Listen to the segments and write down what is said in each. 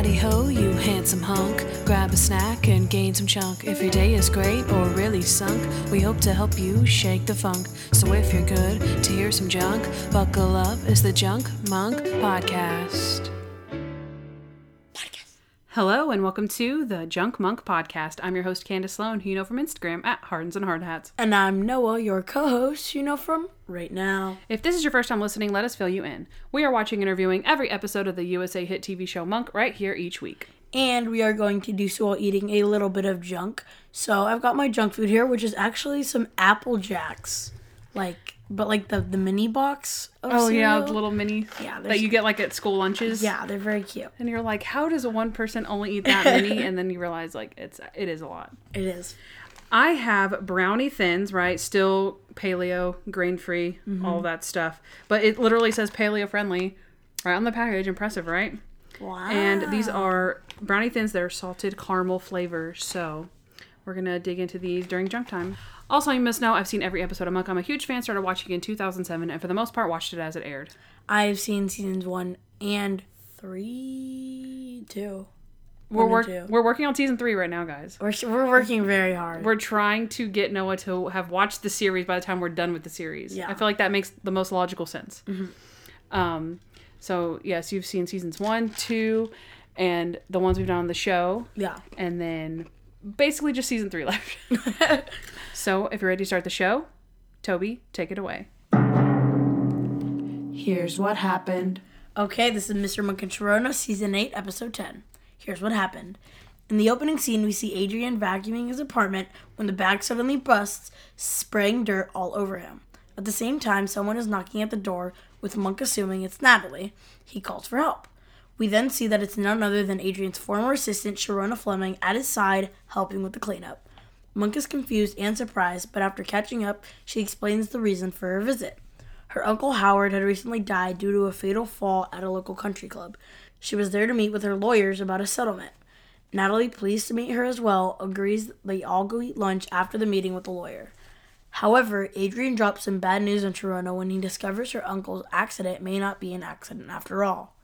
Howdy ho, you handsome hunk. Grab a snack and gain some chunk. If your day is great or really sunk, we hope to help you shake the funk. So if you're good to hear some junk, buckle up. It's the Junk Monk Podcast. Hello and welcome to the Junk Monk Podcast. I'm your host Candace Sloan, who you know from Instagram at Hardens and Hard Hats. And I'm Noah, your co host, you know from right now. If this is your first time listening, let us fill you in. We are watching and reviewing every episode of the USA hit TV show Monk right here each week. And we are going to do so while eating a little bit of junk. So I've got my junk food here, which is actually some Apple Jacks. Like, but like the, the mini box of Oh yeah, the little mini Yeah, that you get like at school lunches. Yeah, they're very cute. And you're like, how does one person only eat that many? and then you realize like it's it is a lot. It is. I have brownie thins, right? Still paleo, grain free, Mm-hmm. all that stuff. But it literally says paleo friendly right on the package. Impressive, right? Wow. And these are brownie thins that are salted caramel flavor. So we're gonna dig into these during junk time. Also, you must know I've seen every episode of Monk. I'm a huge fan. Started watching in 2007, and for the most part, watched it as it aired. I've seen seasons one and three, two. We're work- two. we're working on season three right now, guys. We're, we're working very hard. We're trying to get Noah to have watched the series by the time we're done with the series. Yeah. I feel like that makes the most logical sense. Um, so yes, you've seen seasons one, two, and the ones we've done on the show. yeah. and then basically just season three left. so if you're ready to start the show, Toby, take it away. Here's what happened. Okay, this is Mr. Monk and Sharona, season 8, episode 10. Here's what happened. In the opening scene, we see Adrian vacuuming his apartment when the bag suddenly busts, spraying dirt all over him. At the same time, someone is knocking at the door, with Monk assuming it's Natalie. He calls for help. We then see that it's none other than Adrian's former assistant, Sharona Fleming, at his side, helping with the cleanup. Monk is confused and surprised, but after catching up, she explains the reason for her visit. Her uncle Howard had recently died due to a fatal fall at a local country club. She was there to meet with her lawyers about a settlement. Natalie, pleased to meet her as well, agrees they all go eat lunch after the meeting with the lawyer. However, Adrian drops some bad news on Sharona when he discovers her uncle's accident may not be an accident after all.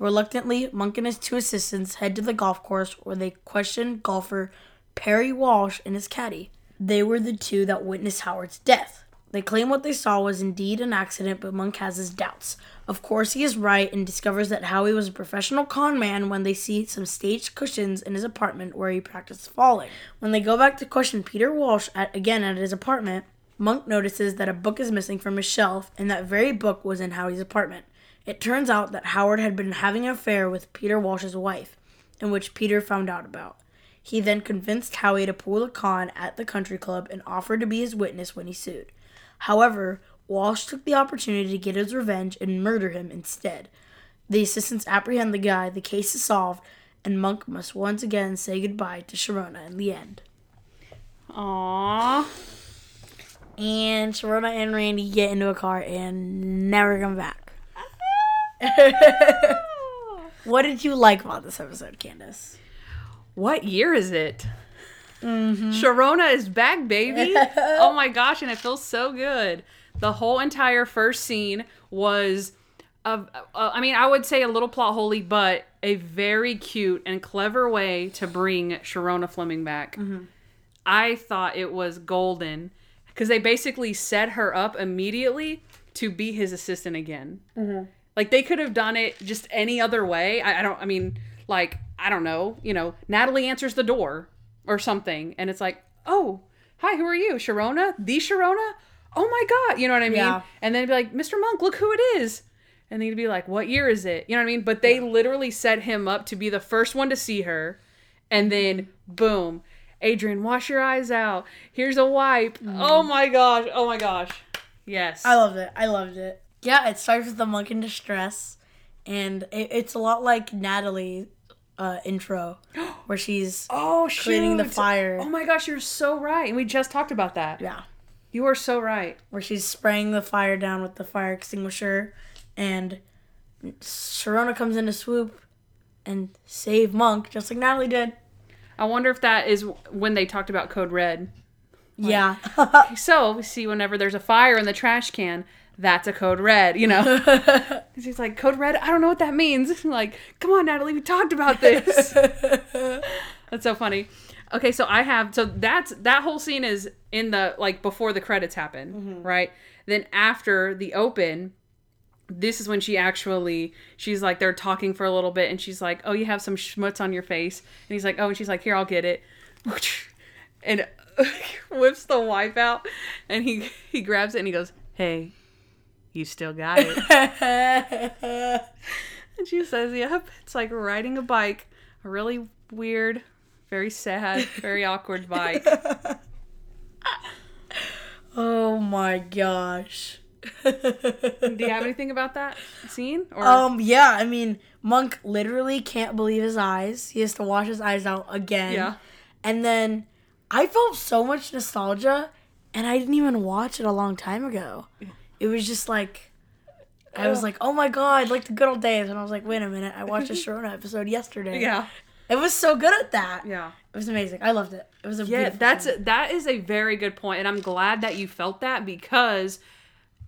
Reluctantly, Monk and his two assistants head to the golf course where they question golfer Perry Walsh and his caddy. They were the two that witnessed Howard's death. They claim what they saw was indeed an accident, but Monk has his doubts. Of course, he is right and discovers that Howie was a professional con man when they see some staged cushions in his apartment where he practiced falling. When they go back to question Peter Walsh at, again at his apartment, Monk notices that a book is missing from his shelf, and that very book was in Howie's apartment. It turns out that Howard had been having an affair with Peter Walsh's wife, in which Peter found out about. He then convinced Howie to pull a con at the country club and offered to be his witness when he sued. However, Walsh took the opportunity to get his revenge and murder him instead. The assistants apprehend the guy, the case is solved, and Monk must once again say goodbye to Sharona in the end. Aww. And Sharona and Randy get into a car and never come back. what did you like about this episode, Candace? What year is it? Mm-hmm. Sharona is back, baby. oh my gosh, and it feels so good. The whole entire first scene was, of, uh, I mean, I would say a little plot holy, but a very cute and clever way to bring Sharona Fleming back. Mm-hmm. I thought it was golden because they basically set her up immediately to be his assistant again. Mm-hmm. Like they could have done it just any other way. I, I don't. I mean, like I don't know. You know, Natalie answers the door or something, and it's like, oh, hi, who are you, Sharona? The Sharona? Oh my god, you know what I mean? Yeah. And then be like, Mr. Monk, look who it is. And then he'd be like, what year is it? You know what I mean? But they literally set him up to be the first one to see her, and then boom, Adrian, wash your eyes out. Here's a wipe. Mm-hmm. Oh my gosh. Oh my gosh. Yes. I loved it. I loved it. Yeah, it starts with the monk in distress, and it, it's a lot like Natalie uh, intro, where she's oh, cleaning the fire. Oh my gosh, you're so right. And we just talked about that. yeah, You are so right. where she's spraying the fire down with the fire extinguisher, and Sharona comes in to swoop and save Monk, just like Natalie did. I wonder if that is when they talked about Code Red. yeah, So, we see whenever there's a fire in the trash can, that's a code red, you know. And she's like, code red. I don't know what that means. like, come on, Natalie, we talked about this. that's so funny. Okay, so I have so that's that whole scene is in the like before the credits happen, mm-hmm. right? Then after the open, this is when she actually she's like they're talking for a little bit and she's like oh you have some schmutz on your face and he's like oh and she's like here i'll get it and whips the wipe out and he he grabs it and he goes hey you still got it and she says yep it's like riding a bike a really weird very sad very awkward bike oh my gosh. do you have anything about that scene or Um, yeah, I mean, Monk literally can't believe his eyes. He has to wash his eyes out again. Yeah. And then I felt so much nostalgia, and I didn't even watch it a long time ago. It was just like, I was like, oh my god, like the good old days. And I was like, wait a minute, I watched a Sharona episode yesterday. yeah It was so good at that. yeah It was amazing. I loved it. It was a Yeah, that's scene. that is a very good point, and I'm glad that you felt that because,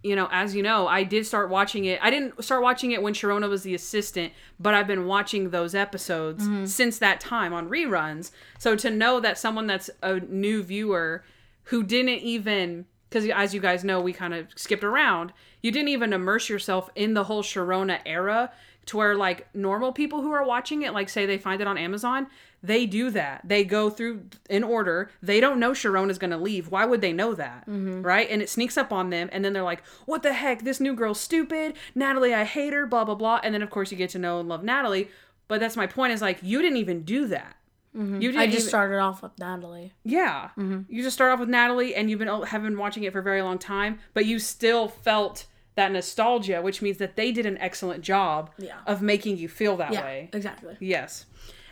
you know, as you know, I did start watching it. I didn't start watching it when Sharona was the assistant, but I've been watching those episodes Mm-hmm. since that time on reruns. So to know that someone that's a new viewer who didn't even because as you guys know, we kind of skipped around. You didn't even immerse yourself in the whole Sharona era to where like normal people who are watching it, like say they find it on Amazon, they do that. They go through in order. They don't know Sharona's gonna leave. Why would they know that? Mm-hmm. Right? And it sneaks up on them, and then they're like, "What the heck? This new girl's stupid. Natalie, I hate her." Blah blah blah. And then of course you get to know and love Natalie. But that's my point. Is like you didn't even do that. Mm-hmm. You didn't I just even- started off with Natalie. yeah. Mm-hmm. You just start off with Natalie and you've been have been watching it for a very long time, but you still felt that nostalgia, which means that they did an excellent job Yeah. of making you feel that Yeah, way. exactly. Yes.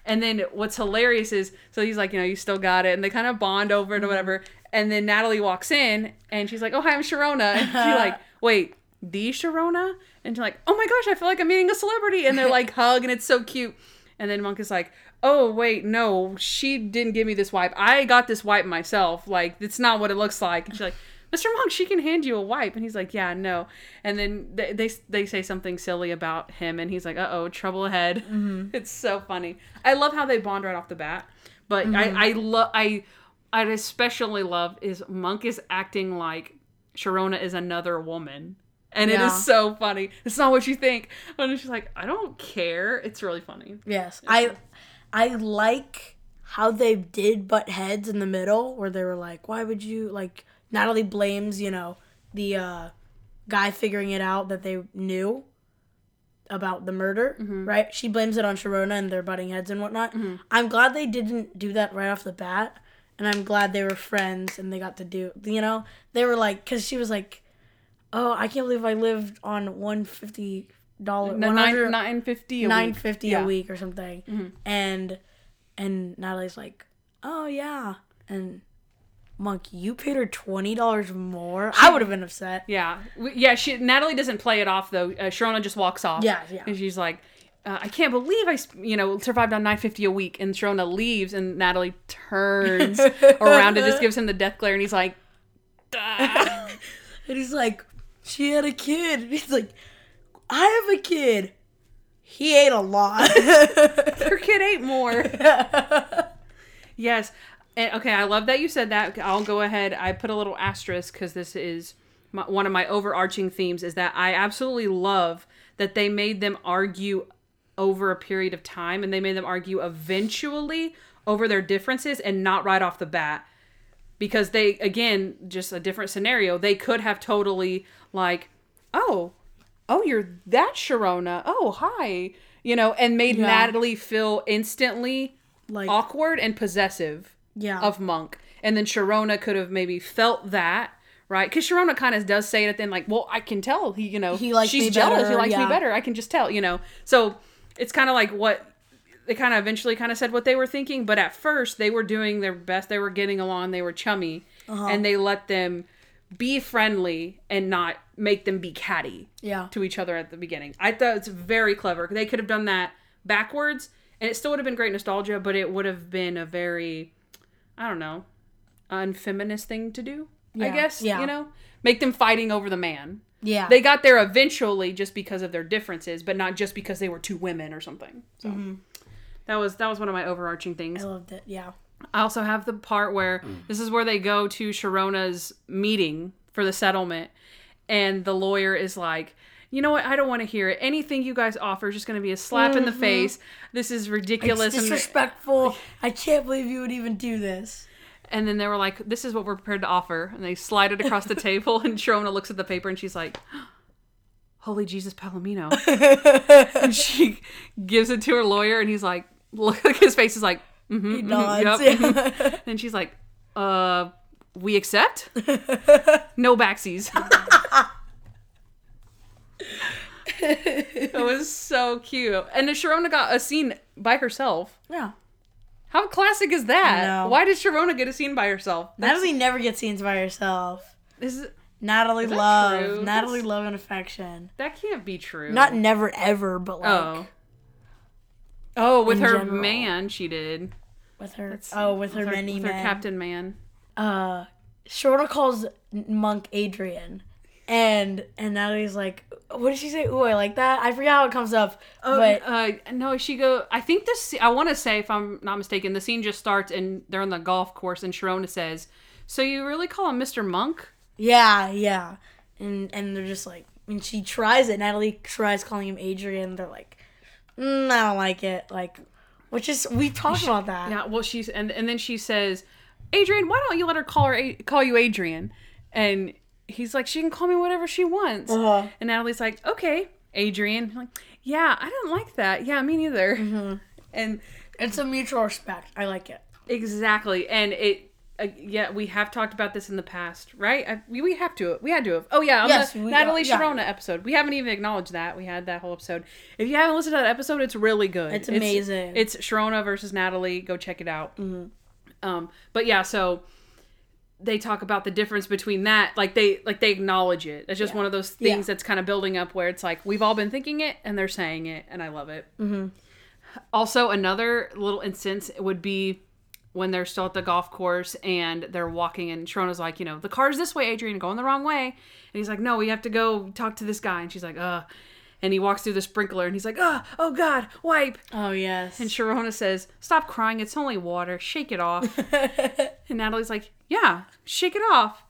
And then what's hilarious is so he's like, you know, you still got it, and they kind of bond over it or mm-hmm. whatever. And then Natalie walks in and she's like, Oh hi, I'm Sharona. And she's like, Wait, the Sharona? And she's like, Oh my gosh, I feel like I'm meeting a celebrity. And they're like hug and it's so cute. And then Monk is like, Oh wait, no, she didn't give me this wipe. I got this wipe myself. Like, it's not what it looks like. And she's like, Mr. Monk, she can hand you a wipe. And he's like, Yeah, no. And then they they, they say something silly about him, and he's like, Uh oh, trouble ahead. It's so funny. I love how they bond right off the bat. But I I love I I especially love is Monk is acting like Sharona is another woman. And it Yeah. is so funny. It's not what you think. And she's like, I don't care. It's really funny. Yes, I I like how they did butt heads in the middle where they were like, why would you like Natalie blames, you know, the uh, guy figuring it out that they knew about the murder, mm-hmm. right? She blames it on Sharona and their butting heads and whatnot. Mm-hmm. I'm glad they didn't do that right off the bat. And I'm glad they were friends and they got to do, you know, they were like, because she was like, oh, I can't believe I lived on 150 dollars, nine fifty yeah. a week or something. Mm-hmm. And and Natalie's like, oh yeah, and Monk, you paid her twenty dollars more. I would have been upset. Yeah, yeah. She Natalie doesn't play it off though. Uh, Sharona just walks off. Yeah, yeah. And she's like, uh, I can't believe I, you know, survived on nine fifty a week. And Sharona leaves, and Natalie turns around and just gives him the death glare, and he's like, and he's like, she had a kid. He's like, I have a kid. He ate a lot. her kid ate more. yes. And, okay, I love that you said that. I'll go ahead. I put a little asterisk because this is my, one of my overarching themes is that I absolutely love that they made them argue over a period of time and they made them argue eventually over their differences and not right off the bat because they again just a different scenario they could have totally like oh oh you're that sharona oh hi you know and made Yeah. natalie feel instantly like, awkward and possessive yeah. of monk and then sharona could have maybe felt that right because sharona kind of does say it at the end like well i can tell he you know He likes she's me jealous he better, likes me better i can just tell you know so it's kind of like what they kind of eventually kind of said what they were thinking, but at first they were doing their best. They were getting along. They were chummy, Uh-huh. and they let them be friendly and not make them be catty yeah. to each other at the beginning. I thought it's very clever. They could have done that backwards, and it still would have been great nostalgia, but it would have been a very, I don't know, unfeminist thing to do. I guess yeah. you know, make them fighting over the man. Yeah. They got there eventually just because of their differences, but not just because they were two women or something. So mm-hmm. that was that was one of my overarching things. I loved it. Yeah. I also have the part where mm. this is where they go to Sharona's meeting for the settlement, and the lawyer is like, "You know what? I don't want to hear it. Anything you guys offer is just going to be a slap in the mm-hmm. face. This is ridiculous." It's And, disrespectful. I can't believe you would even do this. and then they were like, "This is what we're prepared to offer," and they slide it across the table, and Sharona looks at the paper and she's like. Holy Jesus Palomino. and she gives it to her lawyer, and he's like, look, his face is like, mm-hmm, He mhm, nods. yep, mhm." And she's like, uh, we accept? no backsies. it was so cute. And Sharona got a scene by herself. yeah. How classic is that? Why did Sharona get a scene by herself? Natalie never gets scenes by herself. Is, Natalie that love. true? Natalie That's- love and affection. that can't be true. Not never ever, but like Oh. Oh, with her general. man, she did. With her. Oh, with her With many with her captain man. uh Shorta calls Monk Adrian. And and Natalie's like, what did she say? Ooh, I like that. I forgot how it comes up. but uh, no, she go. I think this. I want to say, if I'm not mistaken, the scene just starts and they're on the golf course, and Sharona says, "So you really call him Mr. Monk?" yeah, yeah. And and they're just like, and she tries it. Natalie tries calling him Adrian. They're like, mm, I don't like it. Like, which is we've talked about that. Yeah. Well, she's and and then she says, "Adrian, why don't you let her call her A- call you Adrian?" And he's like, "She can call me whatever she wants." Uh-huh. And Natalie's like, "Okay, Adrian." I'm like, yeah, I don't like that. Yeah, me neither. Mm-hmm. And It's a mutual respect. I like it. Exactly, and it. Uh, yeah, we have talked about this in the past, right? I, we, we have to. We had to have. Oh yeah, on Yes, the Natalie yeah. Sharona episode. We haven't even acknowledged that. We had that whole episode. If you haven't listened to that episode, it's really good. It's amazing. It's, Sharona versus Natalie. Go check it out. Um, but yeah, so they talk about the difference between that. Like they like they acknowledge it. It's just one of those things Yeah. that's kind of building up where it's like we've all been thinking it and they're saying it, and I love it. Also, another little instance would be when they're still at the golf course and they're walking, and Sharona's like, you know, the car's this way, Adrian, going the wrong way. And he's like, no, we have to go talk to this guy. And she's like, uh. And he walks through the sprinkler and he's like, oh, oh God, wipe. Oh yes. And Sharona says, stop crying, it's only water, shake it off. and Natalie's like, yeah, shake it off.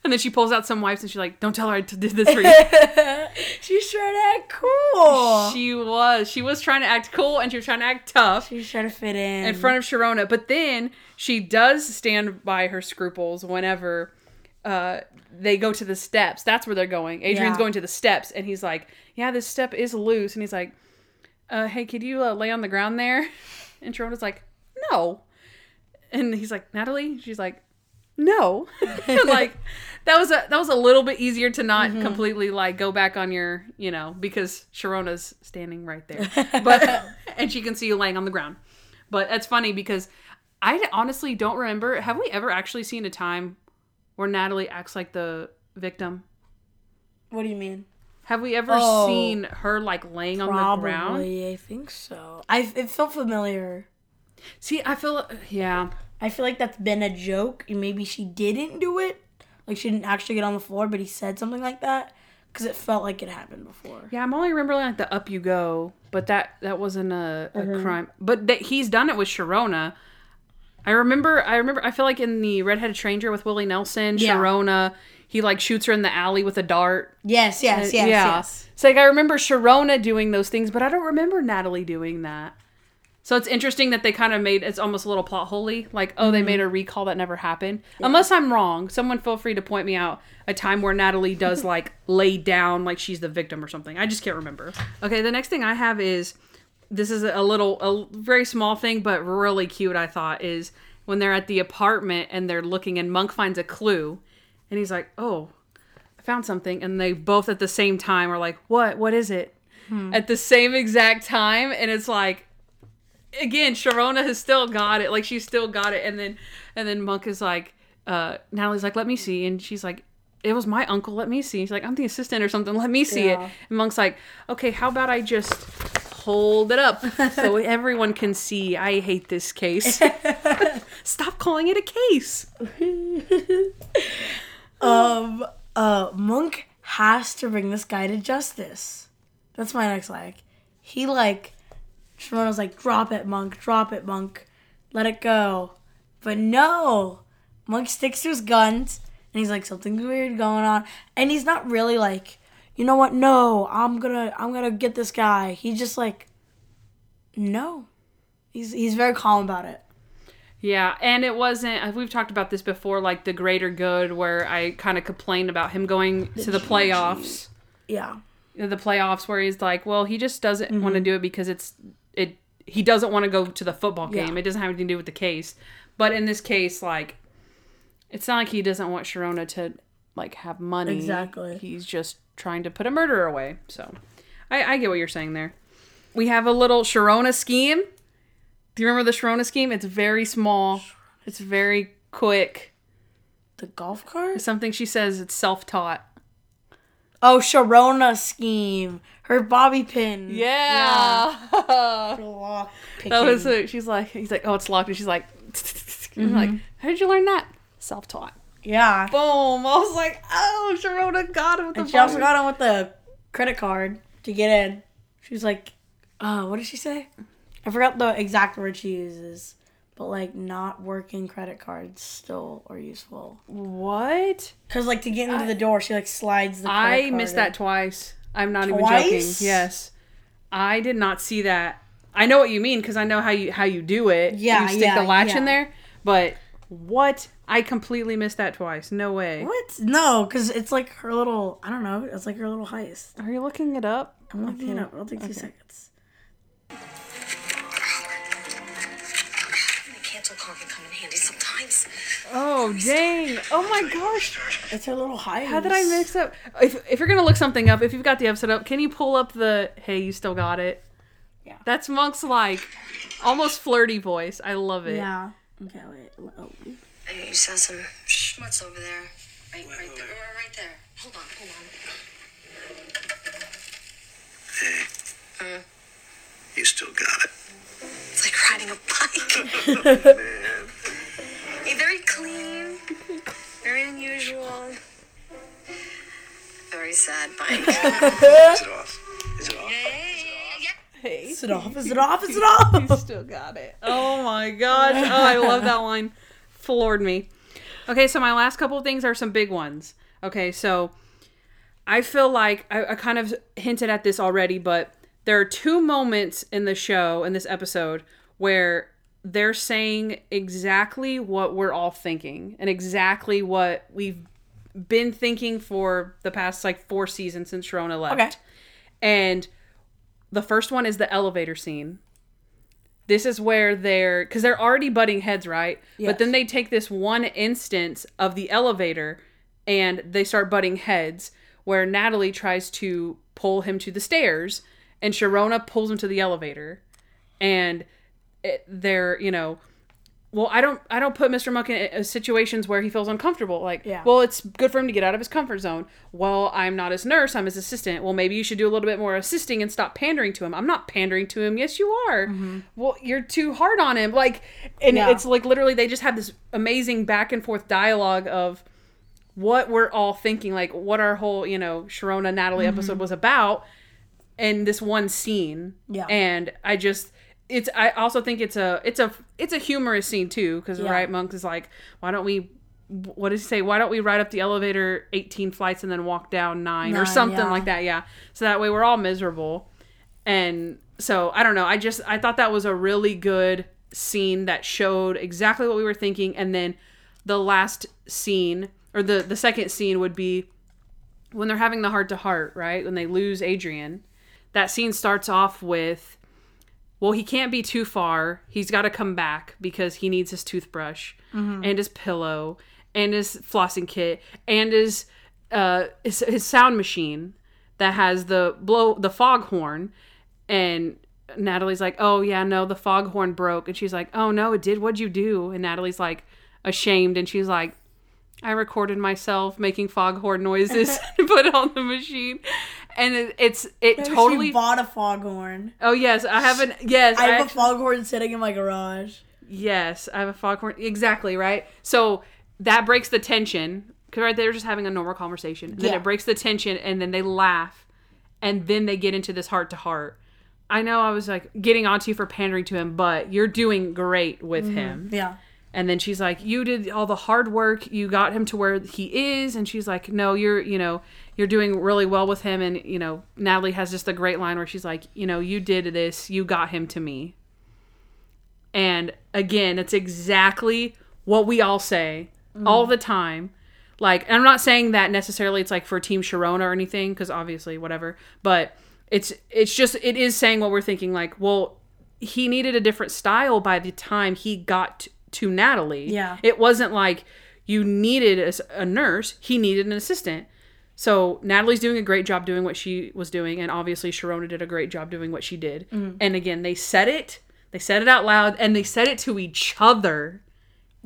And then she pulls out some wipes and she's like, don't tell her I t- did this for you. She's trying to act cool. she was. She was trying to act cool and she was trying to act tough. She's trying to fit in. in front of Sharona, but then she does stand by her scruples whenever uh, they go to the steps. That's where they're going. Adrian's Yeah. going to the steps, and he's like, "Yeah, this step is loose," and he's like, uh, "Hey, could you uh, lay on the ground there?" And Sharona's like, "No," and he's like, "Natalie," she's like, "No," like. That was a that was a little bit easier to not Mm-hmm. completely like go back on your you know because Sharona's standing right there, but and she can see you laying on the ground. But that's funny because I honestly don't remember. Have we ever actually seen a time where Natalie acts like the victim? what do you mean? Have we ever Oh. seen her like laying on the ground? Probably, I think so. I it felt familiar. See, I feel yeah. I feel like that's been a joke, and maybe she didn't do it. Like she didn't actually get on the floor, but he said something like that because it felt like it happened before. Yeah, I'm only remembering like the up you go, but that that wasn't a, a Mm-hmm. crime. But that he's done it with Sharona. I remember. I remember. I feel like in the Redheaded Stranger with Willie Nelson, Yeah. Sharona, he like shoots her in the alley with a dart. Yes, yes, yes, yes. It's like I remember Sharona doing those things, but I don't remember Natalie doing that. So it's interesting that they kind of made it's almost a little plot holy, like oh Mm-hmm. they made a recall that never happened. Unless I'm wrong, someone feel free to point me out a time where Natalie does like lay down like she's the victim or something. I just can't remember. Okay, the next thing I have is this is a little a very small thing but really cute I thought is when they're at the apartment and they're looking and Monk finds a clue and he's like, "Oh, I found something." And they both at the same time are like, "What? What is it?" At the same exact time and it's like again, Sharona has still got it. Like she's still got it. And then and then Monk is like, uh, Natalie's like, let me see. And she's like, it was my uncle. Let me see. She's like, I'm the assistant or something. Let me see Yeah. it. And Monk's like, okay, how about I just hold it up so everyone can see. I hate this case. Stop calling it a case. Um, uh, Monk has to bring this guy to justice. That's my next like. He like Sharona's like, drop it, Monk, drop it, Monk. Let it go. But no. Monk sticks to his guns and he's like, something's weird going on. And he's not really like, you know what, no, I'm gonna I'm gonna get this guy. He's just like No. He's he's very calm about it. Yeah, and it wasn't. uh, We've talked about this before, like the greater good, where I kind of complained about him going to the playoffs. Yeah. The playoffs, where he's like, well, he just doesn't want to do it because it's it. He doesn't want to go to the football game. Yeah. It doesn't have anything to do with the case. But in this case, like, it's not like he doesn't want Sharona to like have money. Exactly. He's just trying to put a murderer away. So, I, I get what you're saying there. We have a little Sharona scheme. Do you remember the Sharona scheme? It's very small. It's very quick. The golf cart? Something she says it's self-taught. Oh, Sharona scheme. Her bobby pin. Yeah. Her lock that was it. She's like, he's like, oh, it's locked, and she's like, I'm like, how did you learn that? Self-taught. Yeah. Boom! I was like, oh, Sharona got him with the And she also got him with the credit card to get in. She was like, uh, what did she say? I forgot the exact word she uses. But like not working credit cards still are useful. What? Cause like to get into the door, she like slides the. I missed in. that twice. I'm not even joking. Yes, I did not see that. I know what you mean because I know how you how you do it. Yeah, you stick yeah, the latch in there. But what? I completely missed that twice. No way. What? No, cause it's like her little. I don't know. It's like her little heist. Are you looking it up? I'm looking it up. It'll take two seconds. Sometimes. Oh dang! Oh my gosh! It's her little heist. How did I mix up? If if you're gonna look something up, if you've got the episode up, can you pull up the "Hey, you still got it"? Yeah. That's Monk's like almost flirty voice. I love it. Yeah. Okay. Wait. Oh. Hey, you saw some schmutz over there. Right, right there. Right, right there. Hold on, hold on. Hey. Hmm? You still got it. It's like riding a bike. hey, very clean. Very unusual. Very sad bike. Is it off? Is it off? Hey, Is it off? Is it off? Is it off? still got it. Oh my gosh! Oh, I love that line. Floored me. Okay, so my last couple of things are some big ones. Okay, so I feel like I, I kind of hinted at this already, but there are two moments in the show in this episode where they're saying exactly what we're all thinking and exactly what we've been thinking for the past like four seasons since Sharona left. Okay. And the first one is the elevator scene. This is where they're because they're already butting heads, right? But then they take this one instance of the elevator and they start butting heads where Natalie tries to pull him to the stairs and Sharona pulls him to the elevator. And it, they're, you know, well, I don't, I don't put Mr. Monk in uh, situations where he feels uncomfortable. Like, Yeah. well, it's good for him to get out of his comfort zone. Well, I'm not his nurse, I'm his assistant. Well, maybe you should do a little bit more assisting and stop pandering to him. I'm not pandering to him. Yes, you are. Well, you're too hard on him. Like, and Yeah. it's like literally they just have this amazing back and forth dialogue of what we're all thinking, like what our whole, you know, Sharona Natalie episode was about in this one scene. Yeah. And I just it's I also think it's a it's a it's a humorous scene too because Yeah. right Monk is like why don't we what does he say why don't we ride up the elevator 18 flights and then walk down 9 or something yeah. like that yeah so that way we're all miserable and so I don't know I just I thought that was a really good scene that showed exactly what we were thinking and then the last scene or the the second scene would be when they're having the heart to heart, right? When they lose Adrian, that scene starts off with, well, he can't be too far. He's got to come back because he needs his toothbrush and his pillow and his flossing kit and his uh his, his sound machine that has the blow the foghorn and Natalie's like, "Oh yeah, no, the foghorn broke." And she's like, "Oh no, it did. What'd you do?" And Natalie's like ashamed and she's like, I recorded myself making foghorn noises and put it on the machine, and it, it's it Maybe totally. She bought a foghorn. oh yes, I have an yes. I have a actu- foghorn sitting in my garage. yes, I have a foghorn. Exactly right. So that breaks the tension because right they're just having a normal conversation. And Then Yeah. it breaks the tension, and then they laugh, and then they get into this heart to heart. I know I was like getting onto you for pandering to him, but you're doing great with Mm-hmm. him. Yeah. And then she's like, "You did all the hard work. You got him to where he is." And she's like, "No, you're, you know, you're doing really well with him." And you know, Natalie has just a great line where she's like, "You know, you did this. You got him to me." And again, it's exactly what we all say all the time. Like, I'm not saying that necessarily it's like for Team Sharona or anything, because obviously, whatever. But it's it's just it is saying what we're thinking. Like, well, he needed a different style by the time he got to Natalie. Yeah. it wasn't like you needed a nurse; he needed an assistant. So Natalie's doing a great job doing what she was doing, and obviously Sharona did a great job doing what she did. Mm. And again, they said it, they said it out loud, and they said it to each other,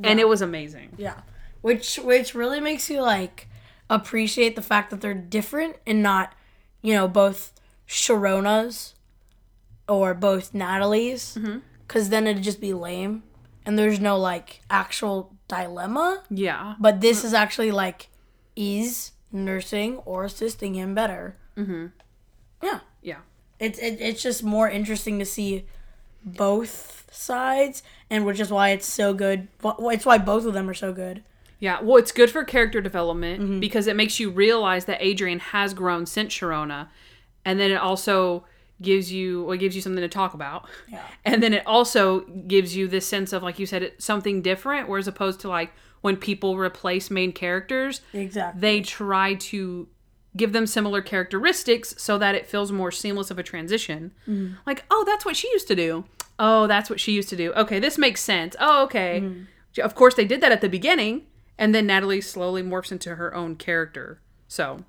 and it was amazing. Yeah. Which which really makes you like appreciate the fact that they're different and not, you know, both Sharona's or both Natalie's. Mm-hmm. Because then it'd just be lame. And there's no like actual dilemma. Yeah, But this is actually like, is nursing or assisting him better? Mm-hmm. Yeah. yeah, It's it, it's just more interesting to see both sides, and which is why it's so good. Well, It's why both of them are so good. yeah. Well, it's good for character development because it makes you realize that Adrian has grown since Sharona, and then it also gives you well, gives you something to talk about. Yeah. And then it also gives you this sense of, like you said, it, something different, whereas opposed to like when people replace main characters, Exactly. they try to give them similar characteristics so that it feels more seamless of a transition. Mm-hmm. Like, oh, that's what she used to do. Oh, that's what she used to do. Okay, this makes sense. Oh, okay. Mm-hmm. Of course, they did that at the beginning, and then Natalie slowly morphs into her own character. So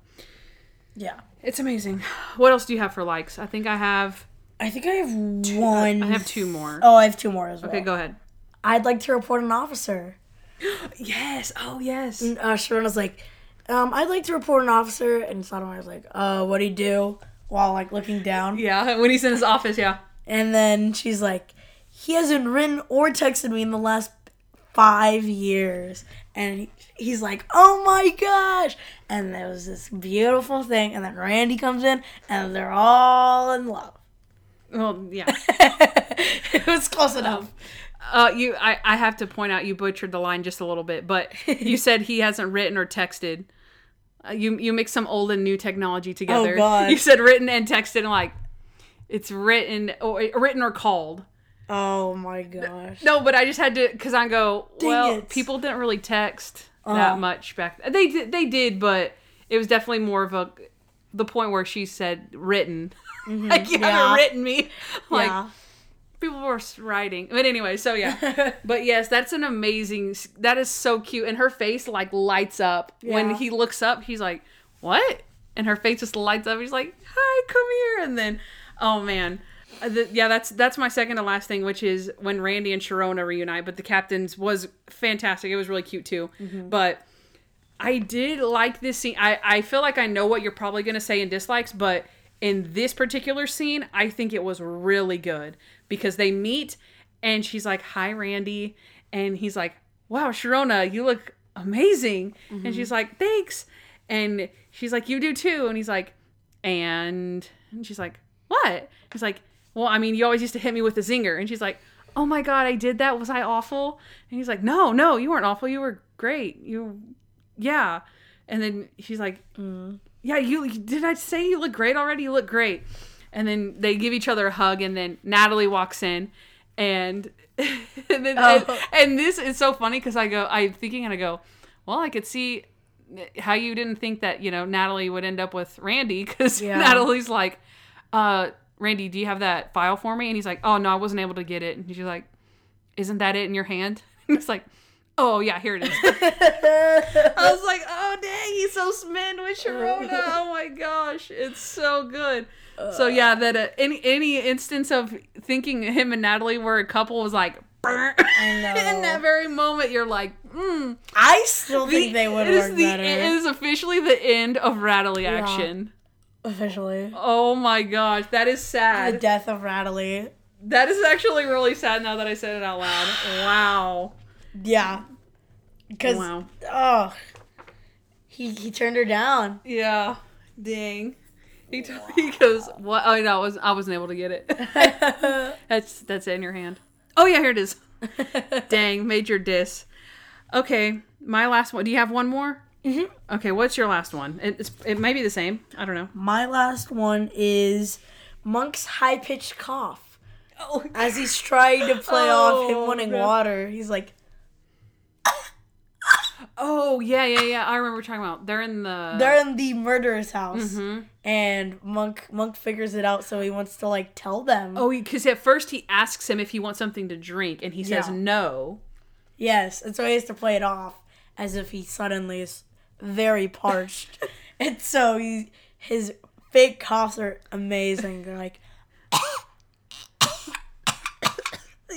yeah. It's amazing. What else do you have for likes? I think I have. I think I have one. I have two more. Oh, I have two more as well. Okay, go ahead. I'd like to report an officer. Yes. Oh, yes. Uh, Sharona's like, um, I'd like to report an officer, and Stottlemeyer's like, uh, what'd he do? While like looking down, Yeah, when he's in his office, yeah. and then she's like, he hasn't written or texted me in the last five years, and he's like, oh my gosh! And there was this beautiful thing, and then Randy comes in, and they're all in love. Well, yeah. it was close enough. Uh, you, I, I have to point out you butchered the line just a little bit, but you said he hasn't written or texted. Uh, you, you mix some old and new technology together. Oh, God. You said written and texted, and like it's written or written or called. Oh my gosh. No, but I just had to because I go. Dang well, it. people didn't really text Uh-huh. that much back. They did, they did, but it was definitely more of a the point where she said written. like you Mm-hmm. Yeah. haven't written me. Like yeah. people were writing. But anyway, so yeah. but yes, that's an amazing. That is so cute, and her face like lights up when he looks up. He's like, "What?" And her face just lights up. He's like, "Hi, come here." And then, oh man, Uh, the, yeah, that's that's my second to last thing, which is when Randy and Sharona reunite. But the captains was fantastic. It was really cute too. Mm-hmm. But I did like this scene. I, I feel like I know what you're probably going to say in dislikes, but in this particular scene, I think it was really good because they meet and she's like, Hi, Randy. And he's like, Wow, Sharona, you look amazing. And mm-hmm. she's like, Thanks. And she's like, You do too. And he's like, And, and she's like, What? He's like, Well, I mean, you always used to hit me with a zinger. And she's like, Oh my God, I did that. Was I awful? And he's like, No, no, you weren't awful. You were great. You yeah. And then she's like, yeah, you did I say you look great already? You look great. And then they give each other a hug, and then Natalie walks in, and and, then, Oh. and, and this is so funny because I go, I'm thinking, and I go, well, I could see how you didn't think that you know Natalie would end up with Randy because Yeah. Natalie's like, uh, Randy, do you have that file for me? And he's like, oh no, I wasn't able to get it. And she's like, isn't that it in your hand? And it's like, oh yeah, here it is. I was like, oh dang, he's so smitten with Sharona. Oh my gosh, it's so good. So yeah, that uh, any any instance of thinking him and Natalie were a couple was like, in that very moment, you're like, mm. I still think they would work the better. it is officially the end of Rattly action. Officially. Oh my gosh, that is sad. The death of Radley. That is actually really sad now that I said it out loud. Wow. Yeah. Because, Wow. oh, he he turned her down. Yeah. Dang. He, t- he goes, "What? Oh no, I was I wasn't able to get it. that's that's in your hand. Oh yeah, here it is. Dang, major diss. Okay, my last one. Do you have one more? Mm-hmm. Okay, what's your last one? It, it's it may be the same. I don't know. My last one is Monk's high pitched cough. Oh, As he's trying to play off him Oh, wanting no. water, he's like, oh yeah, yeah, yeah. I remember talking about. They're in the. they're in the murderer's house, Mm-hmm. and Monk Monk figures it out, so he wants to like tell them. Oh, because at first he asks him if he wants something to drink, and he says Yeah. no. Yes, and so he has to play it off as if he suddenly is very parched, and so he his fake coughs are amazing. They're like,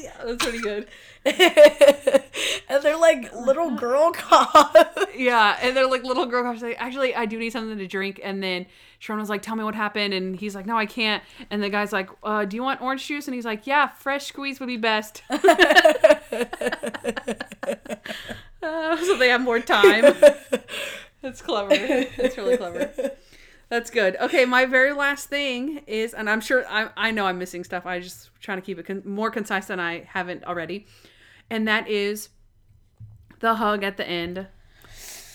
Yeah, that's pretty good. and they're like little girl coughs. Yeah, and they're like little girl coughs. like, actually, I do need something to drink. And then Sharona was like, tell me what happened. And he's like, no, I can't. And the guy's like, uh, do you want orange juice? And he's like, yeah, fresh squeeze would be best. Uh, so they have more time. That's clever. That's really clever. That's good. Okay, my very last thing is, and I'm sure I, I know I'm missing stuff. I just trying to keep it con- more concise than I haven't already, and that is the hug at the end.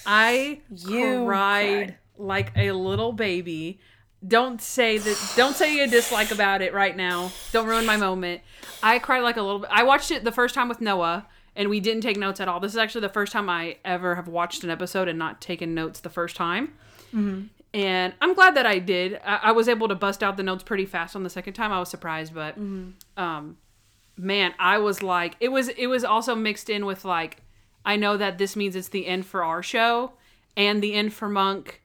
I You cried, cried. like a little baby. Don't say that. Don't say you dislike about it right now. Don't ruin my moment. I cried like a little bit. I watched it the first time with Noah, and we didn't take notes at all. This is actually the first time I ever have watched an episode and not taken notes the first time. And I'm glad that I did. I, I was able to bust out the notes pretty fast on the second time. I was surprised, but um, man, I was like, it was it was also mixed in with like, I know that this means it's the end for our show and the end for Monk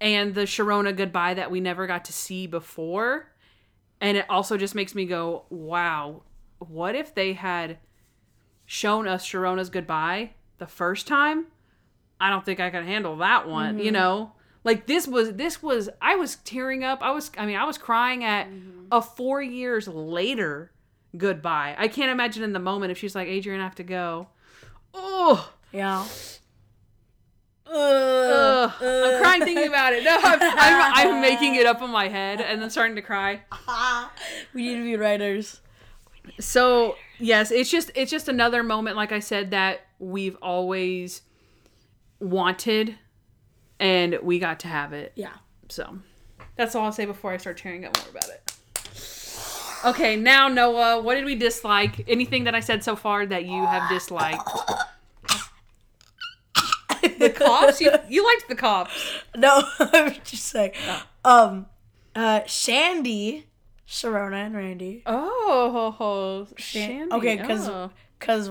and the Sharona goodbye that we never got to see before. And it also just makes me go, wow, what if they had shown us Sharona's goodbye the first time? I don't think I could handle that one, you mm-hmm. know? Like this was this was I was tearing up. I was I mean, I was crying at mm-hmm. a 4 years later goodbye. I can't imagine in the moment if she's like, "Adrian, I have to go." Oh, Yeah. Ugh. I'm crying thinking about it. No, I'm, I'm, I'm making it up in my head and then starting to cry. we need to be writers. So yes, it's just it's just another moment, like I said, that we've always wanted, and we got to have it. Yeah. So that's all I'll say before I start tearing up more about it. Okay, now Noah, what did we dislike? Anything that I said so far that you have disliked? the cops? You, you liked the cops. No, I'm just saying. Um, uh, Shandy, Sharona, and Randy. Oh, Shandy. Okay, because oh. because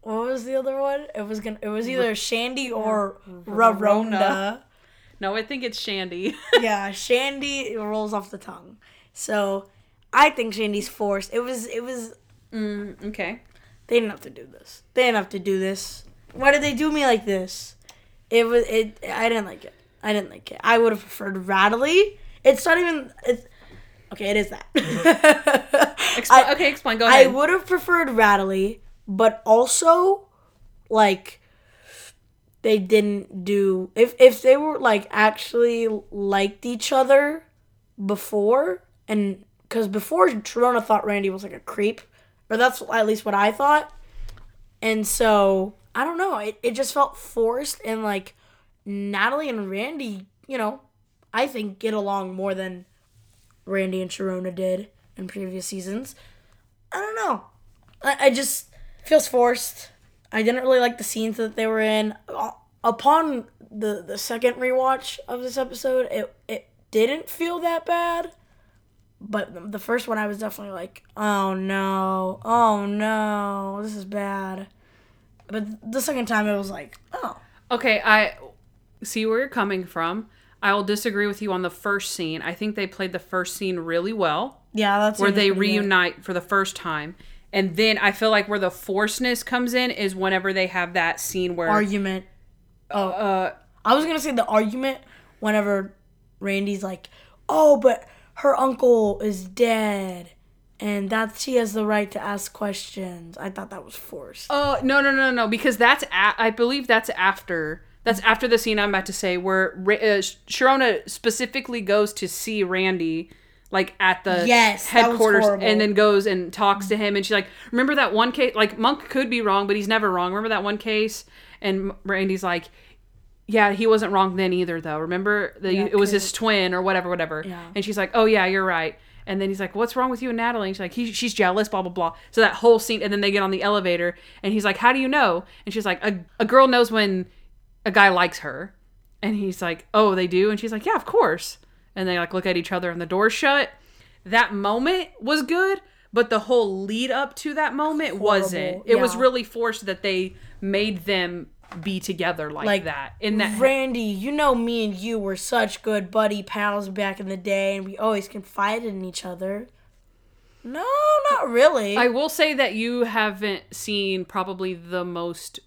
what was the other one? It was gonna. It was either Shandy or Rarona. No, I think it's Shandy. yeah, Shandy rolls off the tongue. So I think Shandy's forced. It was. It was. mm, okay. They didn't have to do this. They didn't have to do this. Why did they do me like this? It was. It. I didn't like it. I didn't like it. I would have preferred Rattly. It's not even. It's. Okay, it is that. I- okay, explain. Go ahead. I would have preferred Rattly, but also, like, they didn't do if if they were like actually liked each other before, and because before Sharona thought Randy was like a creep, or that's at least what I thought, and so I don't know. It it just felt forced, and like Natalie and Randy, you know, I think get along more than Randy and Sharona did in previous seasons. I don't know. I, I just feels forced. I didn't really like the scenes that they were in. Uh, Upon the the second rewatch of this episode, it it didn't feel that bad. But the first one, I was definitely like, "Oh no, oh no, this is bad." But the second time, it was like, "Oh, Okay, I see where you're coming from. I will disagree with you on the first scene. I think they played the first scene really well, yeah, that's where they reunite for the first time. And then I feel like where the forcedness comes in is whenever they have that scene where argument." uh I was gonna say the argument whenever Randy's like, "Oh, but her uncle is dead, and that she has the right to ask questions." I thought that was forced. Oh no no no no! Because that's a- I believe that's after That's after the scene I'm about to say where uh, Sharona specifically goes to see Randy like at the Yes, headquarters and then goes and talks to him and she's like remember that one case like monk could be wrong but he's never wrong. Remember that one case? And randy's like yeah he wasn't wrong then either though. Remember the, Yeah, it was his twin or whatever whatever. Yeah. and she's like oh yeah you're right. And then he's like what's wrong with you and natalie? And she's like he, she's jealous blah blah blah. So that whole scene and then they get on the elevator and he's like how do you know? And she's like a, a girl knows when a guy likes her. And he's like oh they do? And she's like yeah of course. And they like look at each other and the door's shut. That moment was good but the whole lead up to that moment wasn't. Horrible, it was really forced that they made them be together like, Like, that. In that Randy, you know me and you were such good buddy pals back in the day, and we always confided in each other. No, not really. i will say that you haven't seen probably the most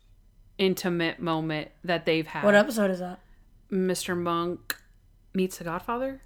intimate moment that they've had what episode is that? mr monk meets the godfather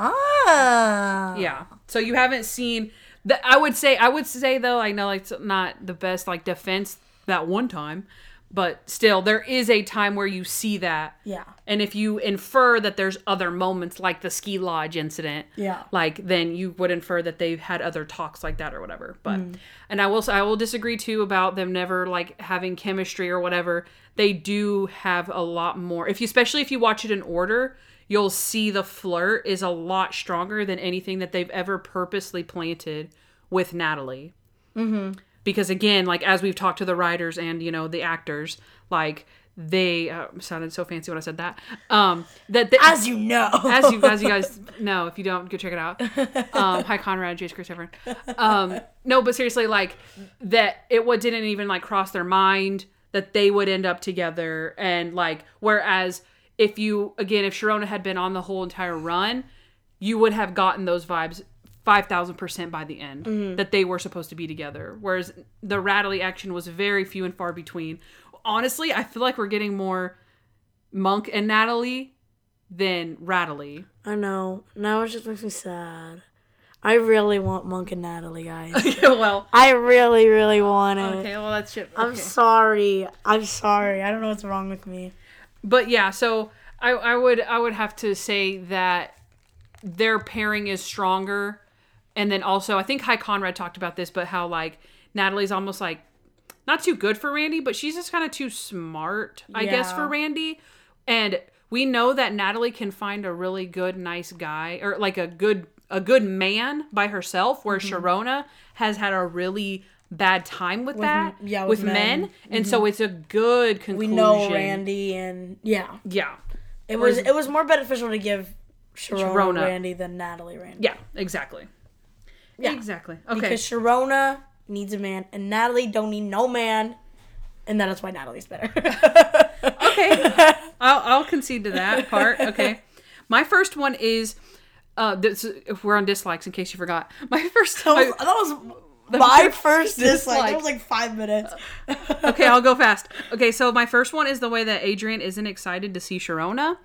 Ah. Yeah. So you haven't seen the I would say I would say though, I know it's not the best like defense that one time, but still there is a time where you see that. Yeah. And if you infer that there's other moments like the ski lodge incident, Yeah. like then you would infer that they've had other talks like that or whatever. But Mm. and I will say I will disagree too about them never like having chemistry or whatever. They do have a lot more. If you especially if you watch it in order, you'll see the flirt is a lot stronger than anything that they've ever purposely planted with Natalie because again like as we've talked to the writers and you know the actors like they uh, sounded so fancy when i said that um that they, As you know. as you as you guys know if you don't go check it out um hi conrad jace chris Everett. um no but seriously like that it what didn't even like cross their mind that they would end up together and like whereas if you again if sharona had been on the whole entire run you would have gotten those vibes 5000% by the end mm-hmm. that they were supposed to be together whereas the rattly action was very few and far between honestly i feel like we're getting more monk and natalie than rattly I know. Now it just makes me sad. I really want Monk and Natalie, guys. well I really, really want it. okay well that's shit I'm sorry. I'm sorry. I don't know what's wrong with me. but yeah so I, I would i would have to say that their pairing is stronger and then also i think hi conrad talked about this but how like natalie's almost like not too good for randy but she's just kind of too smart i guess for randy and we know that natalie can find a really good nice guy or like a good a good man by herself where Mm-hmm. sharona has had a really bad time with, that yeah, with, with men, men. Mm-hmm. and so it's a good conclusion. We know Randy, and yeah, yeah it was it was more beneficial to give Sharona, Sharona. Randy than Natalie Randy. Yeah, exactly. Yeah. Exactly. Okay. Because Sharona needs a man, and Natalie don't need no man, and that is why Natalie's better. okay. I'll, I'll concede to that part. Okay. My first one is uh this, if we're on dislikes in case you forgot. My first that was, my- that was my first dislike. dislike. That was like five minutes. Okay, I'll go fast. Okay, so my first one is the way that Adrian isn't excited to see Sharona.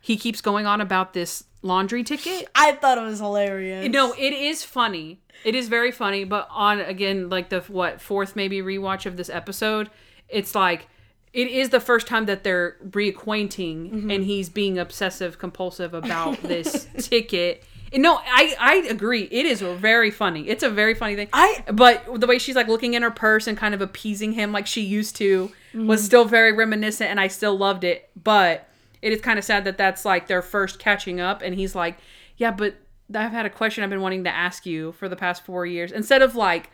He keeps going on about this laundry ticket. I thought it was hilarious. No, it is funny. It is very funny, but on again like the what fourth maybe rewatch of this episode, it's like it is the first time that they're reacquainting mm-hmm. and he's being obsessive compulsive about this ticket. And no, I I agree. It is very funny. It's a very funny thing. I- but the way she's like looking in her purse and kind of appeasing him like she used to was mm-hmm. still very reminiscent and I still loved it. But it is kind of sad that that's like their first catching up and he's like, "Yeah, but I've had a question I've been wanting to ask you for the past 4 years." Instead of like,